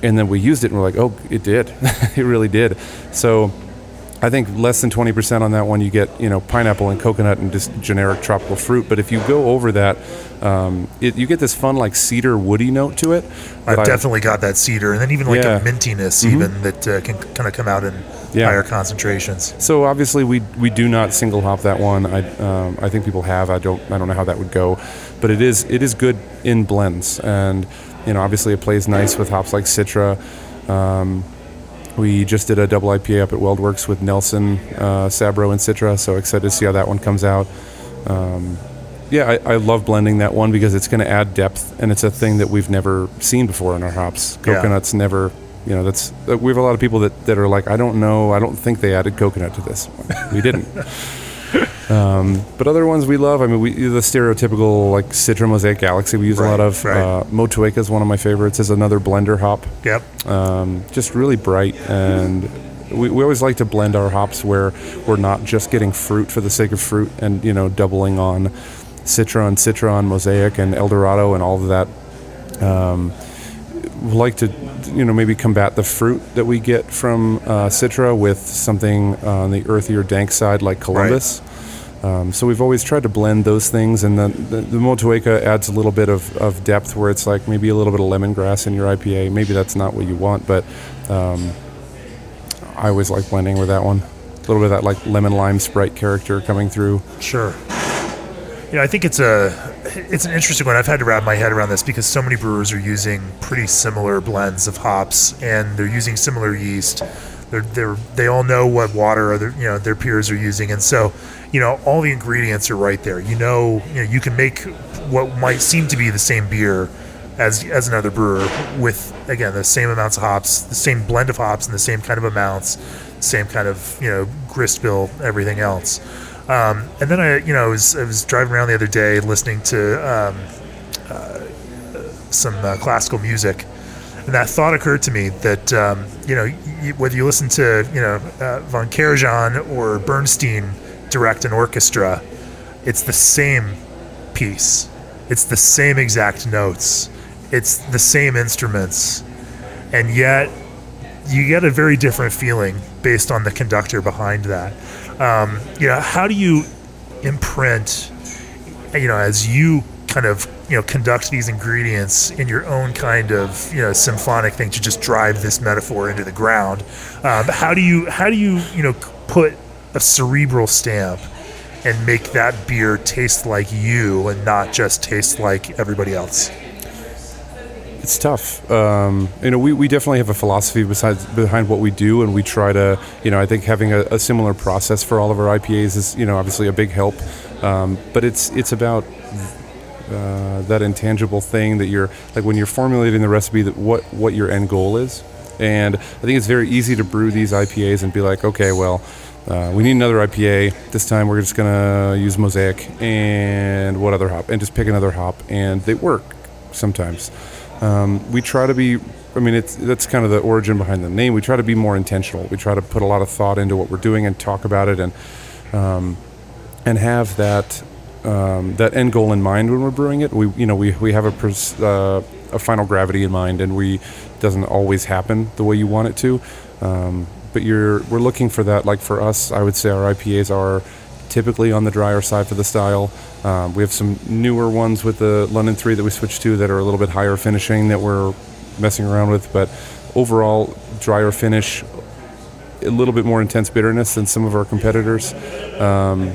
And then we used it and we're like, oh, it did. it really did. So I think less than 20% on that one, you get, you know, pineapple and coconut and just generic tropical fruit. But if you go over that, um, it, you get this fun, like cedar woody note to it. I've I- definitely got that cedar, and then even like Yeah. Mm-hmm. a mintiness, even that uh, can kind of come out in Yeah. higher concentrations. So obviously we we do not single hop that one. I um, I think people have. I don't I don't know how that would go, but it is it is good in blends, and you know obviously it plays nice with hops like Citra. Um, we just did a double IPA up at WeldWerks with Nelson, uh, Sabro, and Citra. So excited to see how that one comes out. Um, yeah, I, I love blending that one because it's going to add depth, and it's a thing that we've never seen before in our hops. Yeah. Coconuts never, you know, that's we have a lot of people that, that are like, I don't know, I don't think they added coconut to this. We didn't. um, but other ones we love. I mean, we the stereotypical like Citra Mosaic Galaxy we use a lot of. right. Uh, Motueka is one of my favorites. is another blender hop Yep. um, just really bright and we, we always like to blend our hops where we're not just getting fruit for the sake of fruit and you know doubling on citron citron mosaic and eldorado and all of that um, we like to you know maybe combat the fruit that we get from uh, citra with something on the earthier dank side like columbus um, so we've always tried to blend those things, and then the, the Motueka adds a little bit of, of depth where it's like maybe a little bit of lemongrass in your IPA. Maybe that's not what you want, but um, I always like blending with that one. A little bit of that like lemon lime sprite character coming through. Sure. You know, I think it's a it's an interesting one. I've had to wrap my head around this because so many brewers are using pretty similar blends of hops, and they're using similar yeast. They're, they're they all know what water other you know their peers are using, and so you know all the ingredients are right there. You know, you know you can make what might seem to be the same beer as as another brewer with again the same amounts of hops, the same blend of hops, and the same kind of amounts, same kind of you know grist bill, everything else. Um, and then I, you know, I was, I was driving around the other day listening to um, uh, some uh, classical music, and that thought occurred to me that um, you know, y- whether you listen to you know uh, von Karajan or Bernstein direct an orchestra, it's the same piece. It's the same exact notes. It's the same instruments, and yet you get a very different feeling based on the conductor behind that. Um, you know, how do you imprint, you know, as you kind of you know conduct these ingredients in your own kind of you know symphonic thing to just drive this metaphor into the ground? Um, how do you how do you you know put a cerebral stamp and make that beer taste like you and not just taste like everybody else? It's tough. Um, you know, we, we definitely have a philosophy besides behind what we do, and we try to, you know, I think having a, a similar process for all of our IPAs is, you know, obviously a big help. Um, but it's it's about uh, that intangible thing that you're like when you're formulating the recipe that what what your end goal is. And I think it's very easy to brew these IPAs and be like, okay, well, uh, we need another IPA. This time we're just gonna use Mosaic and what other hop, and just pick another hop, and they work sometimes. Um, we try to be. I mean, it's that's kind of the origin behind the name. We try to be more intentional. We try to put a lot of thought into what we're doing and talk about it, and um, and have that um, that end goal in mind when we're brewing it. We you know we, we have a pers- uh, a final gravity in mind, and we doesn't always happen the way you want it to. Um, but you're we're looking for that. Like for us, I would say our IPAs are typically on the drier side for the style. Um, we have some newer ones with the London Three that we switched to that are a little bit higher finishing that we're messing around with, but overall drier finish a little bit more intense bitterness than some of our competitors, um,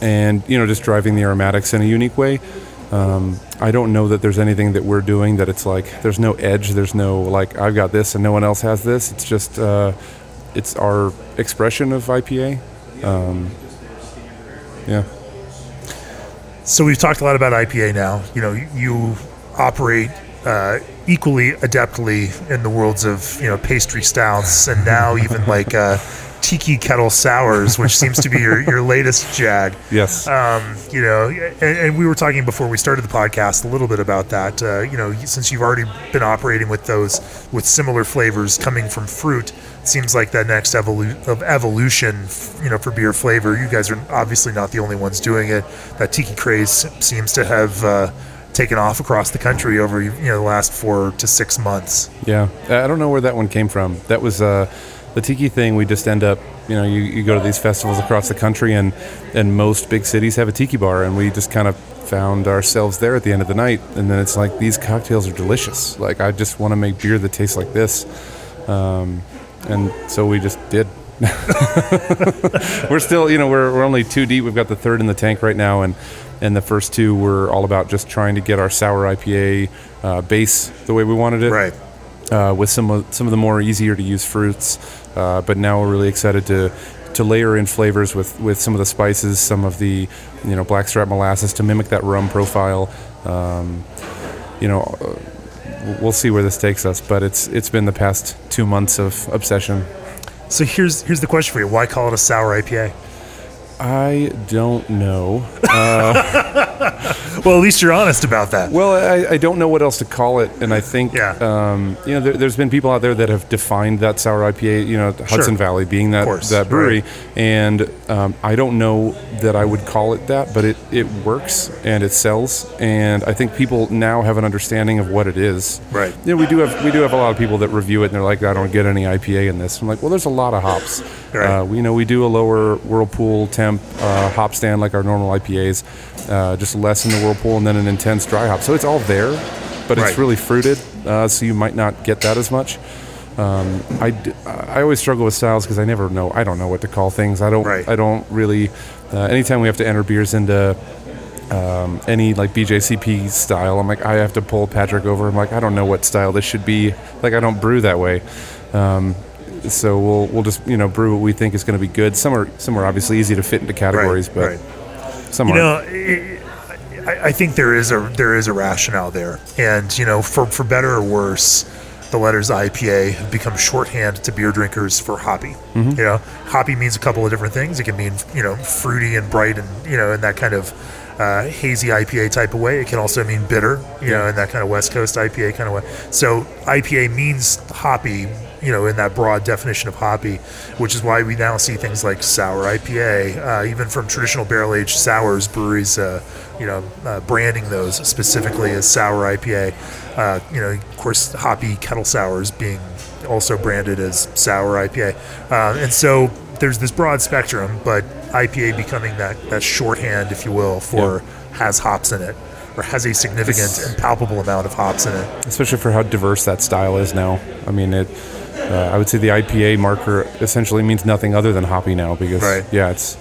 and you know, just driving the aromatics in a unique way. Um, I don't know that there's anything that we're doing that it's like there's no edge, there's no like I've got this and no one else has this. It's just uh, it's our expression of IPA. Um, yeah. So we've talked a lot about IPA now. You know, you operate uh, equally adeptly in the worlds of you know pastry stouts, and now even like uh, tiki kettle sours, which seems to be your, your latest jag. Yes. Um, you know, and, and, we were talking before we started the podcast a little bit about that. Uh, you know, since you've already been operating with those with similar flavors coming from fruit, it seems like that next evolu- of evolution, you know, for beer flavor. You guys are obviously not the only ones doing it. That tiki craze seems to have. Uh, taken off across the country over you know the last four to six months. Yeah, I don't know where that one came from. That was uh, the tiki thing, we just end up, you know, you, you go to these festivals across the country, and and most big cities have a tiki bar, and we just kind of found ourselves there at the end of the night, and then it's like these cocktails are delicious. Like I just want to make beer that tastes like this, um, and so we just did. we're still, you know, we're, we're only two deep. We've got the third in the tank right now, and and the first two were all about just trying to get our sour IPA uh, base the way we wanted it. Right. Uh, with some of some of the more easier to use fruits, uh, but now we're really excited to to layer in flavors with, with some of the spices, some of the you know blackstrap molasses to mimic that rum profile. Um, you know, uh, we'll see where this takes us, but it's it's been the past two months of obsession. So here's here's the question for you: Why call it a sour IPA? I don't know. Uh, well, at least you're honest about that. Well, I, I, don't know what else to call it, and I think yeah. um, you know there, has been people out there that have defined that sour IPA. You know, Hudson sure. Valley being that that brewery, right. and um, I don't know that I would call it that, but it it works and it sells, and I think people now have an understanding of what it is. Right. You know, we do have we do have a lot of people that review it, and they're like, I don't get any IPA in this. I'm like, well, there's a lot of hops. Right. Uh, we, you know, we do a lower whirlpool temp uh, hop stand like our normal IPAs, uh, just less in the whirlpool, and then an intense dry hop. So it's all there, but it's right. really fruited, uh, so you might not get that as much. Um, I, I always struggle with styles because I never know. I don't know what to call things. I don't. Right. I don't really. Uh, anytime we have to enter beers into um, any like BJCP style, I'm like I have to pull Patrick over. I'm like I don't know what style this should be. Like I don't brew that way. Um, so we'll we'll just you know brew what we think is going to be good. Some are some are obviously easy to fit into categories, right, but right. some you aren't. know. I, I think there is a there is a rationale there, and you know, for for better or worse, the letters IPA have become shorthand to beer drinkers for hoppy. Mm-hmm. You know, hoppy means a couple of different things. It can mean you know fruity and bright and you know in that kind of uh, hazy IPA type of way. It can also mean bitter, you yeah. know, in that kind of West Coast IPA kind of way. So IPA means hoppy, you know, in that broad definition of hoppy, which is why we now see things like sour IPA, uh, even from traditional barrel aged sours breweries, uh, you know, uh, branding those specifically as sour IPA. Uh, you know, of course, hoppy kettle sours being also branded as sour IPA, uh, and so there's this broad spectrum, but IPA becoming that that shorthand, if you will, for yeah. has hops in it or has a significant and palpable amount of hops in it. Especially for how diverse that style is now. I mean, it uh, I would say the IPA marker essentially means nothing other than hoppy now because right. yeah, it's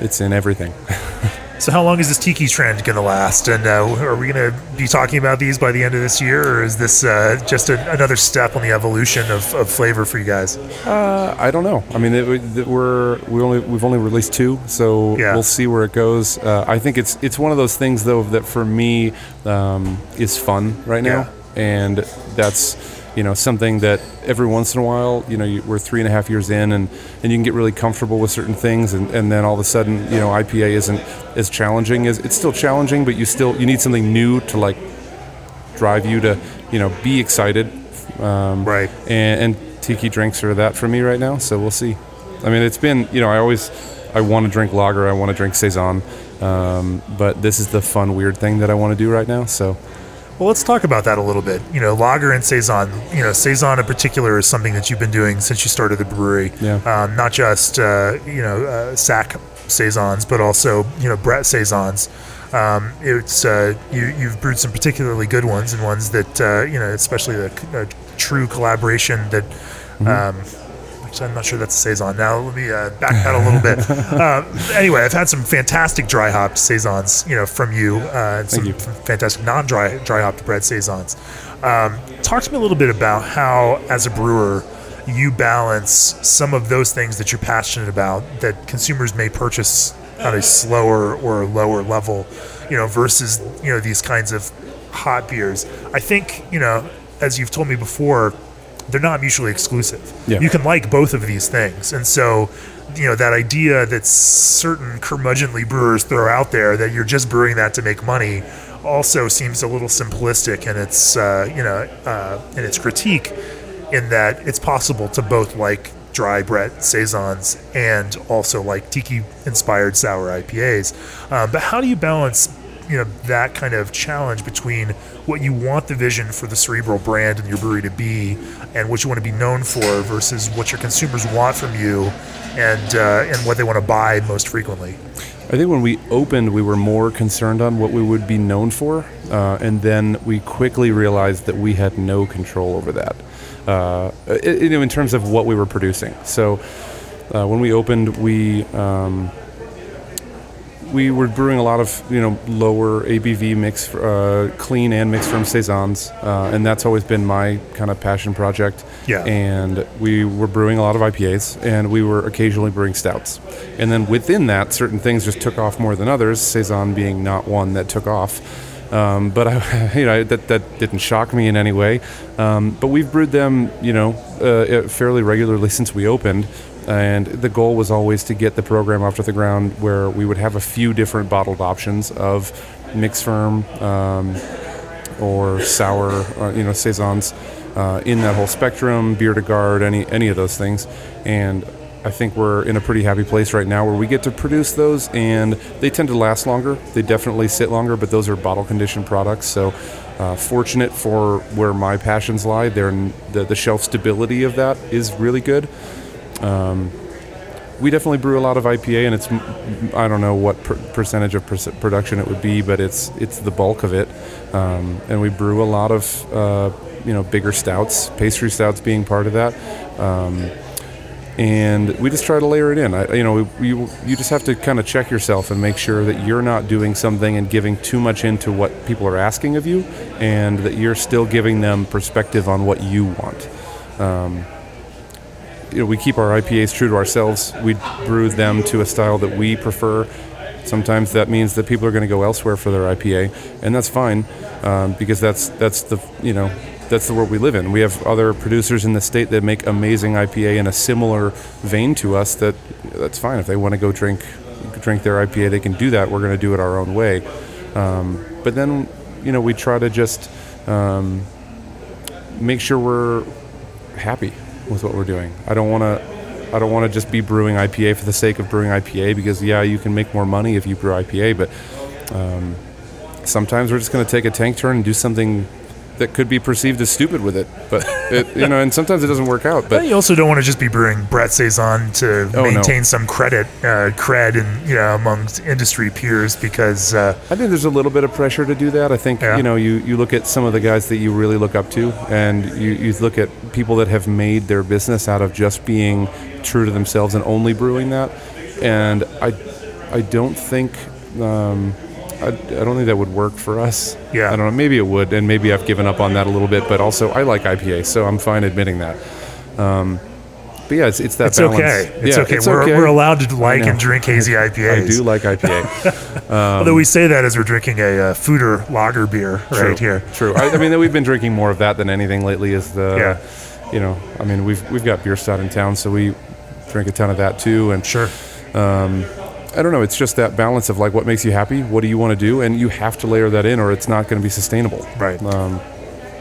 it's in everything. so how long is this tiki trend going to last? And uh, are we going to be talking about these by the end of this year, or is this uh, just a, another step on the evolution of, of flavor for you guys? Uh, I don't know. I mean, it, it, we're we only we've only released two, so yeah. we'll see where it goes. Uh, I think it's it's one of those things though that for me um, is fun right now, yeah. and that's you know something that every once in a while you know you, we're three and a half years in and, and you can get really comfortable with certain things and, and then all of a sudden you know IPA isn't as challenging as it's still challenging but you still you need something new to like drive you to you know be excited. Um, right. and, and tiki drinks are that for me right now so we'll see. I mean it's been you know I always I want to drink lager I want to drink saison um, but this is the fun weird thing that I want to do right now so well, let's talk about that a little bit. You know, lager and saison. You know, saison in particular is something that you've been doing since you started the brewery. Yeah. Um, not just uh, you know uh, Sacch saisons, but also you know Brett saisons. Um, it's uh, you you've brewed some particularly good ones and ones that uh, you know, especially the true collaboration that. Mm-hmm. Um, So I'm not sure that's a saison. Now let me uh, back that a little bit. Uh, anyway, I've had some fantastic dry hopped saisons, you know, from you. Uh, and some you. fantastic non-dry dry hopped Brett saisons. Um, talk to me a little bit about how, as a brewer, you balance some of those things that you're passionate about that consumers may purchase on a slower or lower level, you know, versus you know these kinds of hot beers. I think you know, as you've told me before, they're not mutually exclusive. Yeah. You can like both of these things, and so you know that idea that certain curmudgeonly brewers throw out there that you're just brewing that to make money also seems a little simplistic in its uh, you know uh, in its critique in that it's possible to both like dry Brett saisons and also like tiki inspired sour IPAs. Um, but how do you balance you know that kind of challenge between what you want the vision for the cerebral brand and your brewery to be and what you want to be known for versus what your consumers want from you and uh, and what they want to buy most frequently I think when we opened, we were more concerned on what we would be known for, uh, and then we quickly realized that we had no control over that. Uh, i- you know, in terms of what we were producing. So uh, when we opened, we um, we were brewing a lot of you know lower ABV mix, uh, clean and mixed ferm saisons, uh, and that's always been my kind of passion project. Yeah. And we were brewing a lot of IPAs, and we were occasionally brewing stouts. And then within that, certain things just took off more than others. Saison being not one that took off. Um, but I, you know, that that didn't shock me in any way. Um, but we've brewed them, you know, uh, fairly regularly since we opened. And the goal was always to get the program off to the ground where we would have a few different bottled options of mixed ferm um, or sour, uh, you know, saisons uh, in that whole spectrum, bière de garde, any any of those things. And I think we're in a pretty happy place right now where we get to produce those, and they tend to last longer. They definitely sit longer, but those are bottle conditioned products. So. Uh, fortunate for where my passions lie, they're the, the shelf stability of that is really good we definitely brew a lot of IPA, and it's I don't know what per- percentage of perc- production it would be, but it's it's the bulk of it. Um, and we brew a lot of uh, you know bigger stouts, pastry stouts being part of that. Um, and we just try to layer it in. I, you know, you you just have to kind of check yourself and make sure that you're not doing something and giving too much into what people are asking of you, and that you're still giving them perspective on what you want you know, we keep our IPAs true to ourselves. We brew them to a style that we prefer. Sometimes that means that people are going to go elsewhere for their IPA, and that's fine um, because that's that's the you know that's the world we live in. We have other producers in the state that make amazing IPA in a similar vein to us. That that's fine if they want to go drink drink their IPA, they can do that. We're going to do it our own way. Um, but then you know we try to just um, make sure we're happy with what we're doing. I don't want to. I don't want to just be brewing IPA for the sake of brewing IPA because yeah, you can make more money if you brew IPA, but um, sometimes we're just going to take a tank turn and do something that could be perceived as stupid with it. But it, you know, and sometimes it doesn't work out. But But you also don't want to just be brewing Brett Saison to Oh, no. maintain some credit, uh, cred, and you know amongst industry peers because uh, I think there's a little bit of pressure to do that. I think Yeah. you know you, you look at some of the guys that you really look up to, and you, you look at people that have made their business out of just being true to themselves and only brewing that. And I I don't think um, I, I don't think that would work for us. Yeah. I don't know. Maybe it would, and maybe I've given up on that a little bit. But also, I like IPA, so I'm fine admitting that. Um, but yeah, it's, it's that it's balance. okay. It's Yeah, okay. we're, we're allowed to like and drink hazy IPAs. I do like IPA. Although we say that as we're drinking a uh, Foeder lager beer right True, here. True. I, I mean, we've been drinking more of that than anything lately. Is the, Yeah. you know, I mean, we've we've got Bierstadt in town, so we drink a ton of that too. And Sure. I don't know, it's just that balance of like what makes you happy, what do you want to do, and you have to layer that in, or it's not going to be sustainable. Right. Um,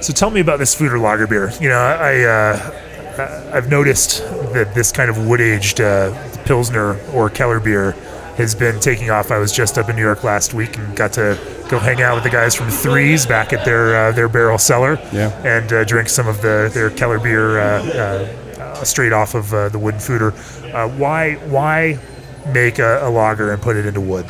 So tell me about this Foeder lager beer. You know, I uh, I've noticed that this kind of wood aged uh, pilsner or Keller beer has been taking off. I was just up in New York last week and got to go hang out with the guys from Threes back at their uh, their barrel cellar Yeah. and uh, drink some of the their Keller beer uh, uh, uh, straight off of uh, the wooden Foeder. Uh, why why make a, a lager and put it into wood?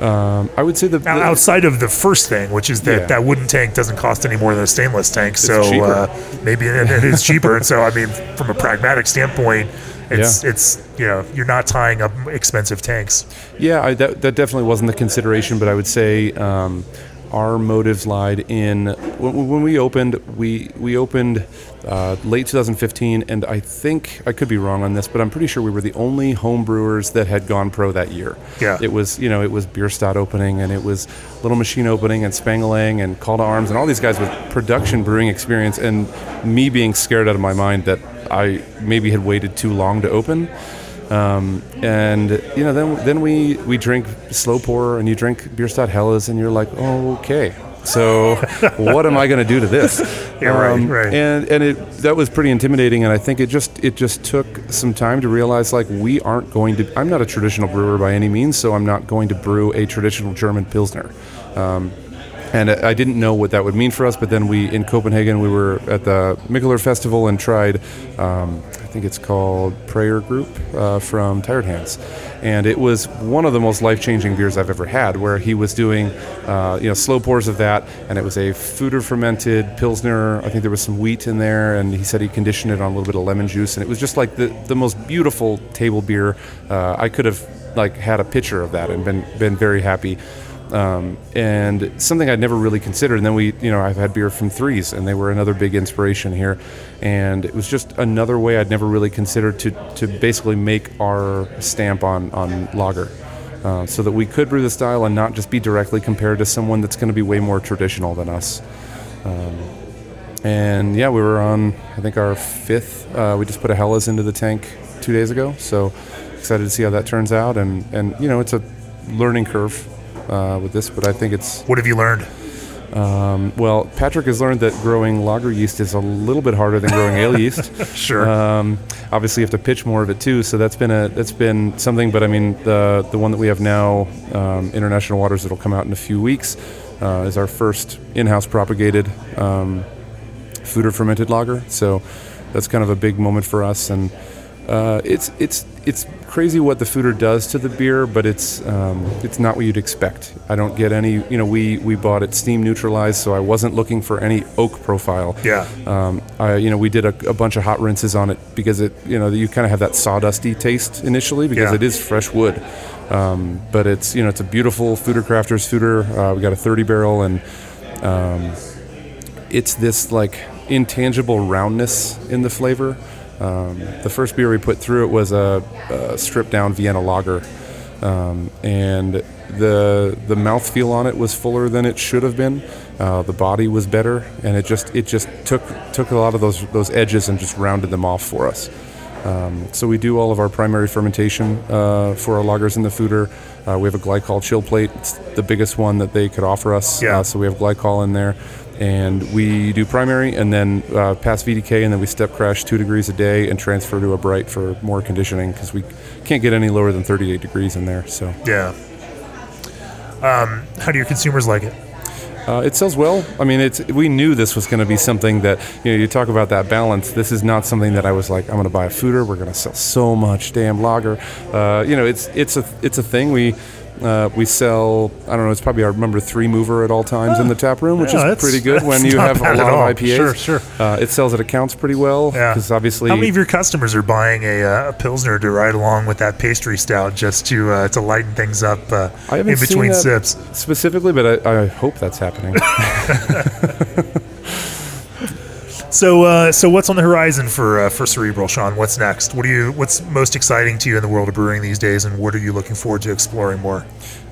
Um, I would say the, the Outside of the first thing, which is that Yeah. that wooden tank doesn't cost any more than a stainless tank, so cheaper. uh, maybe it, it is cheaper. and so, I mean, from a pragmatic standpoint, it's it's you know you're not tying up expensive tanks. Yeah, I, that, that definitely wasn't the consideration, but I would say um, our motives lied in when, when we opened. We we opened uh, late 2015, and I think I could be wrong on this, but I'm pretty sure we were the only home brewers that had gone pro that year. Yeah. it was you know it was Bierstadt opening, and it was Little Machine opening, and Spangalang, and Call to Arms, and all these guys with production brewing experience, and me being scared out of my mind that I maybe had waited too long to open. Um, and you know, then then we we drink slow pour, and you drink Bierstadt Helles, and you're like, oh, okay. So, what am I going to do to this? Um, Yeah, right, right. And and it that was pretty intimidating, and I think it just it just took some time to realize like we aren't going to. I'm not a traditional brewer by any means, so I'm not going to brew a traditional German pilsner. Um, and I didn't know what that would mean for us. But then we in Copenhagen, we were at the Mikkeller Festival and tried. Um, think it's called Prayer Group uh, from Tired Hands, and it was one of the most life-changing beers I've ever had. Where he was doing, uh, you know, slow pours of that, and it was a foeder fermented pilsner. I think there was some wheat in there, and he said he conditioned it on a little bit of lemon juice, and it was just like the the most beautiful table beer. Uh, I could have like had a pitcher of that and been been very happy um, and something I'd never really considered. And then we, you know, I've had beer from Threes, and they were another big inspiration here. And it was just another way I'd never really considered to to basically make our stamp on on lager, uh, so that we could brew the style and not just be directly compared to someone that's going to be way more traditional than us. Um, and yeah, we were on I think our fifth. Uh, we just put a Helles into the tank two days ago, so excited to see how that turns out. And and you know, it's a learning curve uh, with this, but I think it's What have you learned? um, well. Patrick has learned that growing lager yeast is a little bit harder than growing ale yeast. Sure. Um, obviously, you have to pitch more of it too, so that's been a that's been something. But I mean, the the one that we have now, um, International Waters, that'll come out in a few weeks, uh, is our first in-house propagated um, or fermented lager. So that's kind of a big moment for us, and uh, it's it's it's crazy what the foeder does to the beer, but it's um, it's not what you'd expect. I don't get any. You know, we we bought it steam neutralized, so I wasn't looking for any oak profile. Yeah. Um, I, you know, we did a, a bunch of hot rinses on it because it, you know, you kind of have that sawdusty taste initially because Yeah. it is fresh wood. Um, but it's, you know, it's a beautiful Foeder Crafters Foeder. Uh, we got a 30 barrel and um, it's this like intangible roundness in the flavor. Um, the first beer we put through it was a, a stripped down Vienna lager, um, and the the mouthfeel on it was fuller than it should have been. Uh, the body was better, and it just it just took took a lot of those those edges and just rounded them off for us. Um, so we do all of our primary fermentation uh, for our lagers in the foeder. Uh, we have a glycol chill plate. It's the biggest one that they could offer us. Yeah. Uh, so we have glycol in there, and we do primary, and then uh, pass VDK, and then we step crash two degrees a day and transfer to a bright for more conditioning because we can't get any lower than 38 degrees in there. So Yeah. Um, how do your consumers like it? Uh, it sells well. I mean, it's we knew this was going to be something that you know. You talk about that balance. This is not something that I was like, I'm going to buy a foeder. We're going to sell so much damn lager. Uh, you know, it's it's a it's a thing. We uh, we sell. I don't know. It's probably our number three mover at all times in the tap room, which Yeah, is pretty good when you have a lot of IPAs. Sure, sure. Uh, it sells at accounts pretty well Yeah. because obviously How many of your customers are buying a, uh, a pilsner to ride along with that pastry stout just to uh, to lighten things up uh, in between sips? specifically, but I, I hope that's happening. So, uh, so what's on the horizon for uh, for Cerebral, Sean? What's next? What do you? What's most exciting to you in the world of brewing these days, and what are you looking forward to exploring more?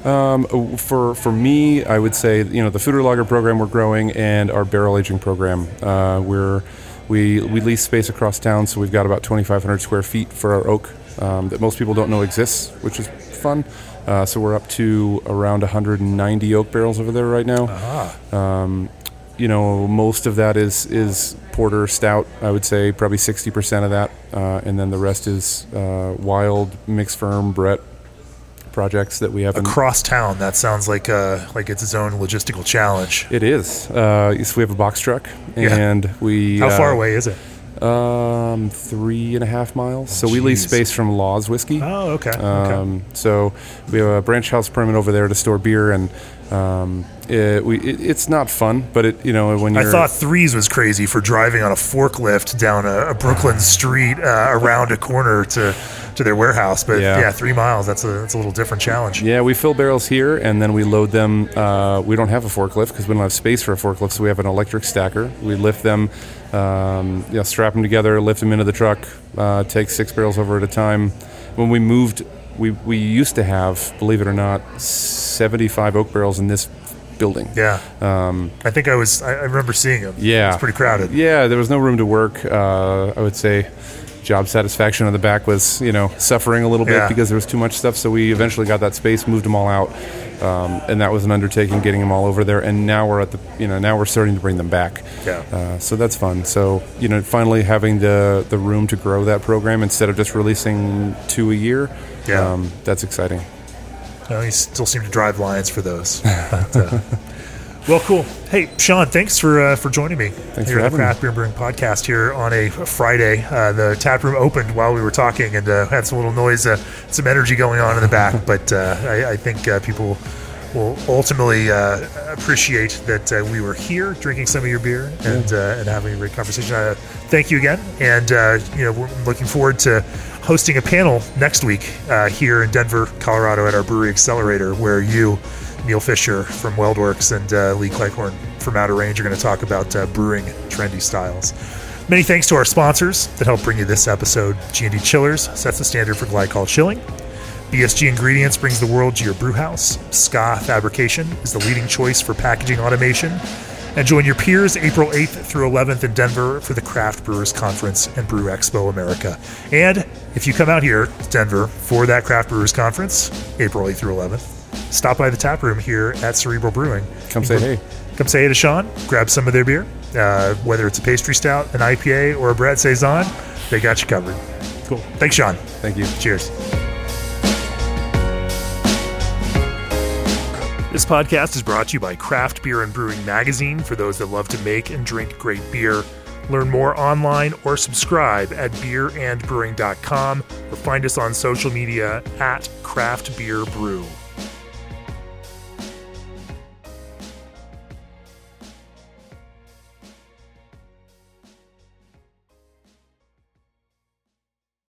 Um, for for me, I would say you know the Foeder Lager program we're growing and our barrel aging program. Uh, we're we we lease space across town, so we've got about 2,500 square feet for our oak um, that most people don't know exists, which is fun. Uh, so we're up to around 190 oak barrels over there right now. Um, you know, most of that is is porter stout. I would say probably 60% of that, uh, and then the rest is uh, wild mixed ferm Brett projects that we have Across town, that sounds like uh, like it's its own logistical challenge. It is. Uh, so we have a box truck, Yeah. and we. How far uh, away is it? Um, three and a half miles. so we lease space from Laws Whiskey. Oh, okay. okay. Um, so we have a branch house permit over there to store beer, and um, it, we, it, it's not fun, but it you know when you're I thought threes was crazy for driving on a forklift down a, a Brooklyn street uh, around a corner to to their warehouse, but yeah. Yeah. three miles that's a that's a little different challenge. Yeah, we fill barrels here and then we load them. Uh, we don't have a forklift because we don't have space for a forklift, so we have an electric stacker. We lift them, um, you know, strap them together, lift them into the truck, uh, take six barrels over at a time. When we moved, we, we used to have, believe it or not, 75 oak barrels in this building. Yeah, I think I was. I, I remember seeing them. Um, Yeah. it's pretty crowded. Yeah, there was no room to work. Uh, I would say job satisfaction on the back was, you know, suffering a little bit Yeah. because there was too much stuff. So we eventually got that space, moved them all out, um, and that was an undertaking getting them all over there. And now we're at the, you know, now we're starting to bring them back. Yeah. Uh, so that's fun. So you know, finally having the the room to grow that program instead of just releasing two a year. Yeah. Um, that's exciting. You still seem to drive lines for those. But, uh, well, cool. Hey, Sean, thanks for uh, for joining me Thanks here for at the. Craft Beer Brewing Podcast here on a Friday. Uh, the tap room opened while we were talking and uh, had some little noise, uh, some energy going on in the back. but uh, I, I think uh, people will ultimately uh, appreciate that uh, we were here drinking some of your beer and uh, and having a great conversation. Uh, thank you again, and uh, you know we're looking forward to hosting a panel next week uh, here in Denver, Colorado, at our Brewery Accelerator, where you. Neil Fisher from WeldWerks and uh, Lee Cleghorn from Outer Range are going to talk about uh, brewing trendy styles. Many thanks to our sponsors that help bring you this episode. G&D Chillers sets the standard for glycol chilling. BSG Ingredients brings the world to your brew house. Ska Fabrication is the leading choice for packaging automation. And join your peers April 8th through 11th in Denver for the Craft Brewers Conference and Brew Expo America. And if you come out here to Denver for that Craft Brewers Conference, April 8th through 11th, stop by the tap room here at Cerebral Brewing. Come say hey. Come say hey to Sean, grab some of their beer. Uh, whether it's a pastry stout, an IPA, or a Brett Saison, they got you covered. Cool. Thanks, Sean. Thank you. Cheers. This podcast is brought to you by Craft Beer and Brewing Magazine for those that love to make and drink great beer. Learn more online or subscribe at beerandbrewing.com or find us on social media at Craft Beer Brew.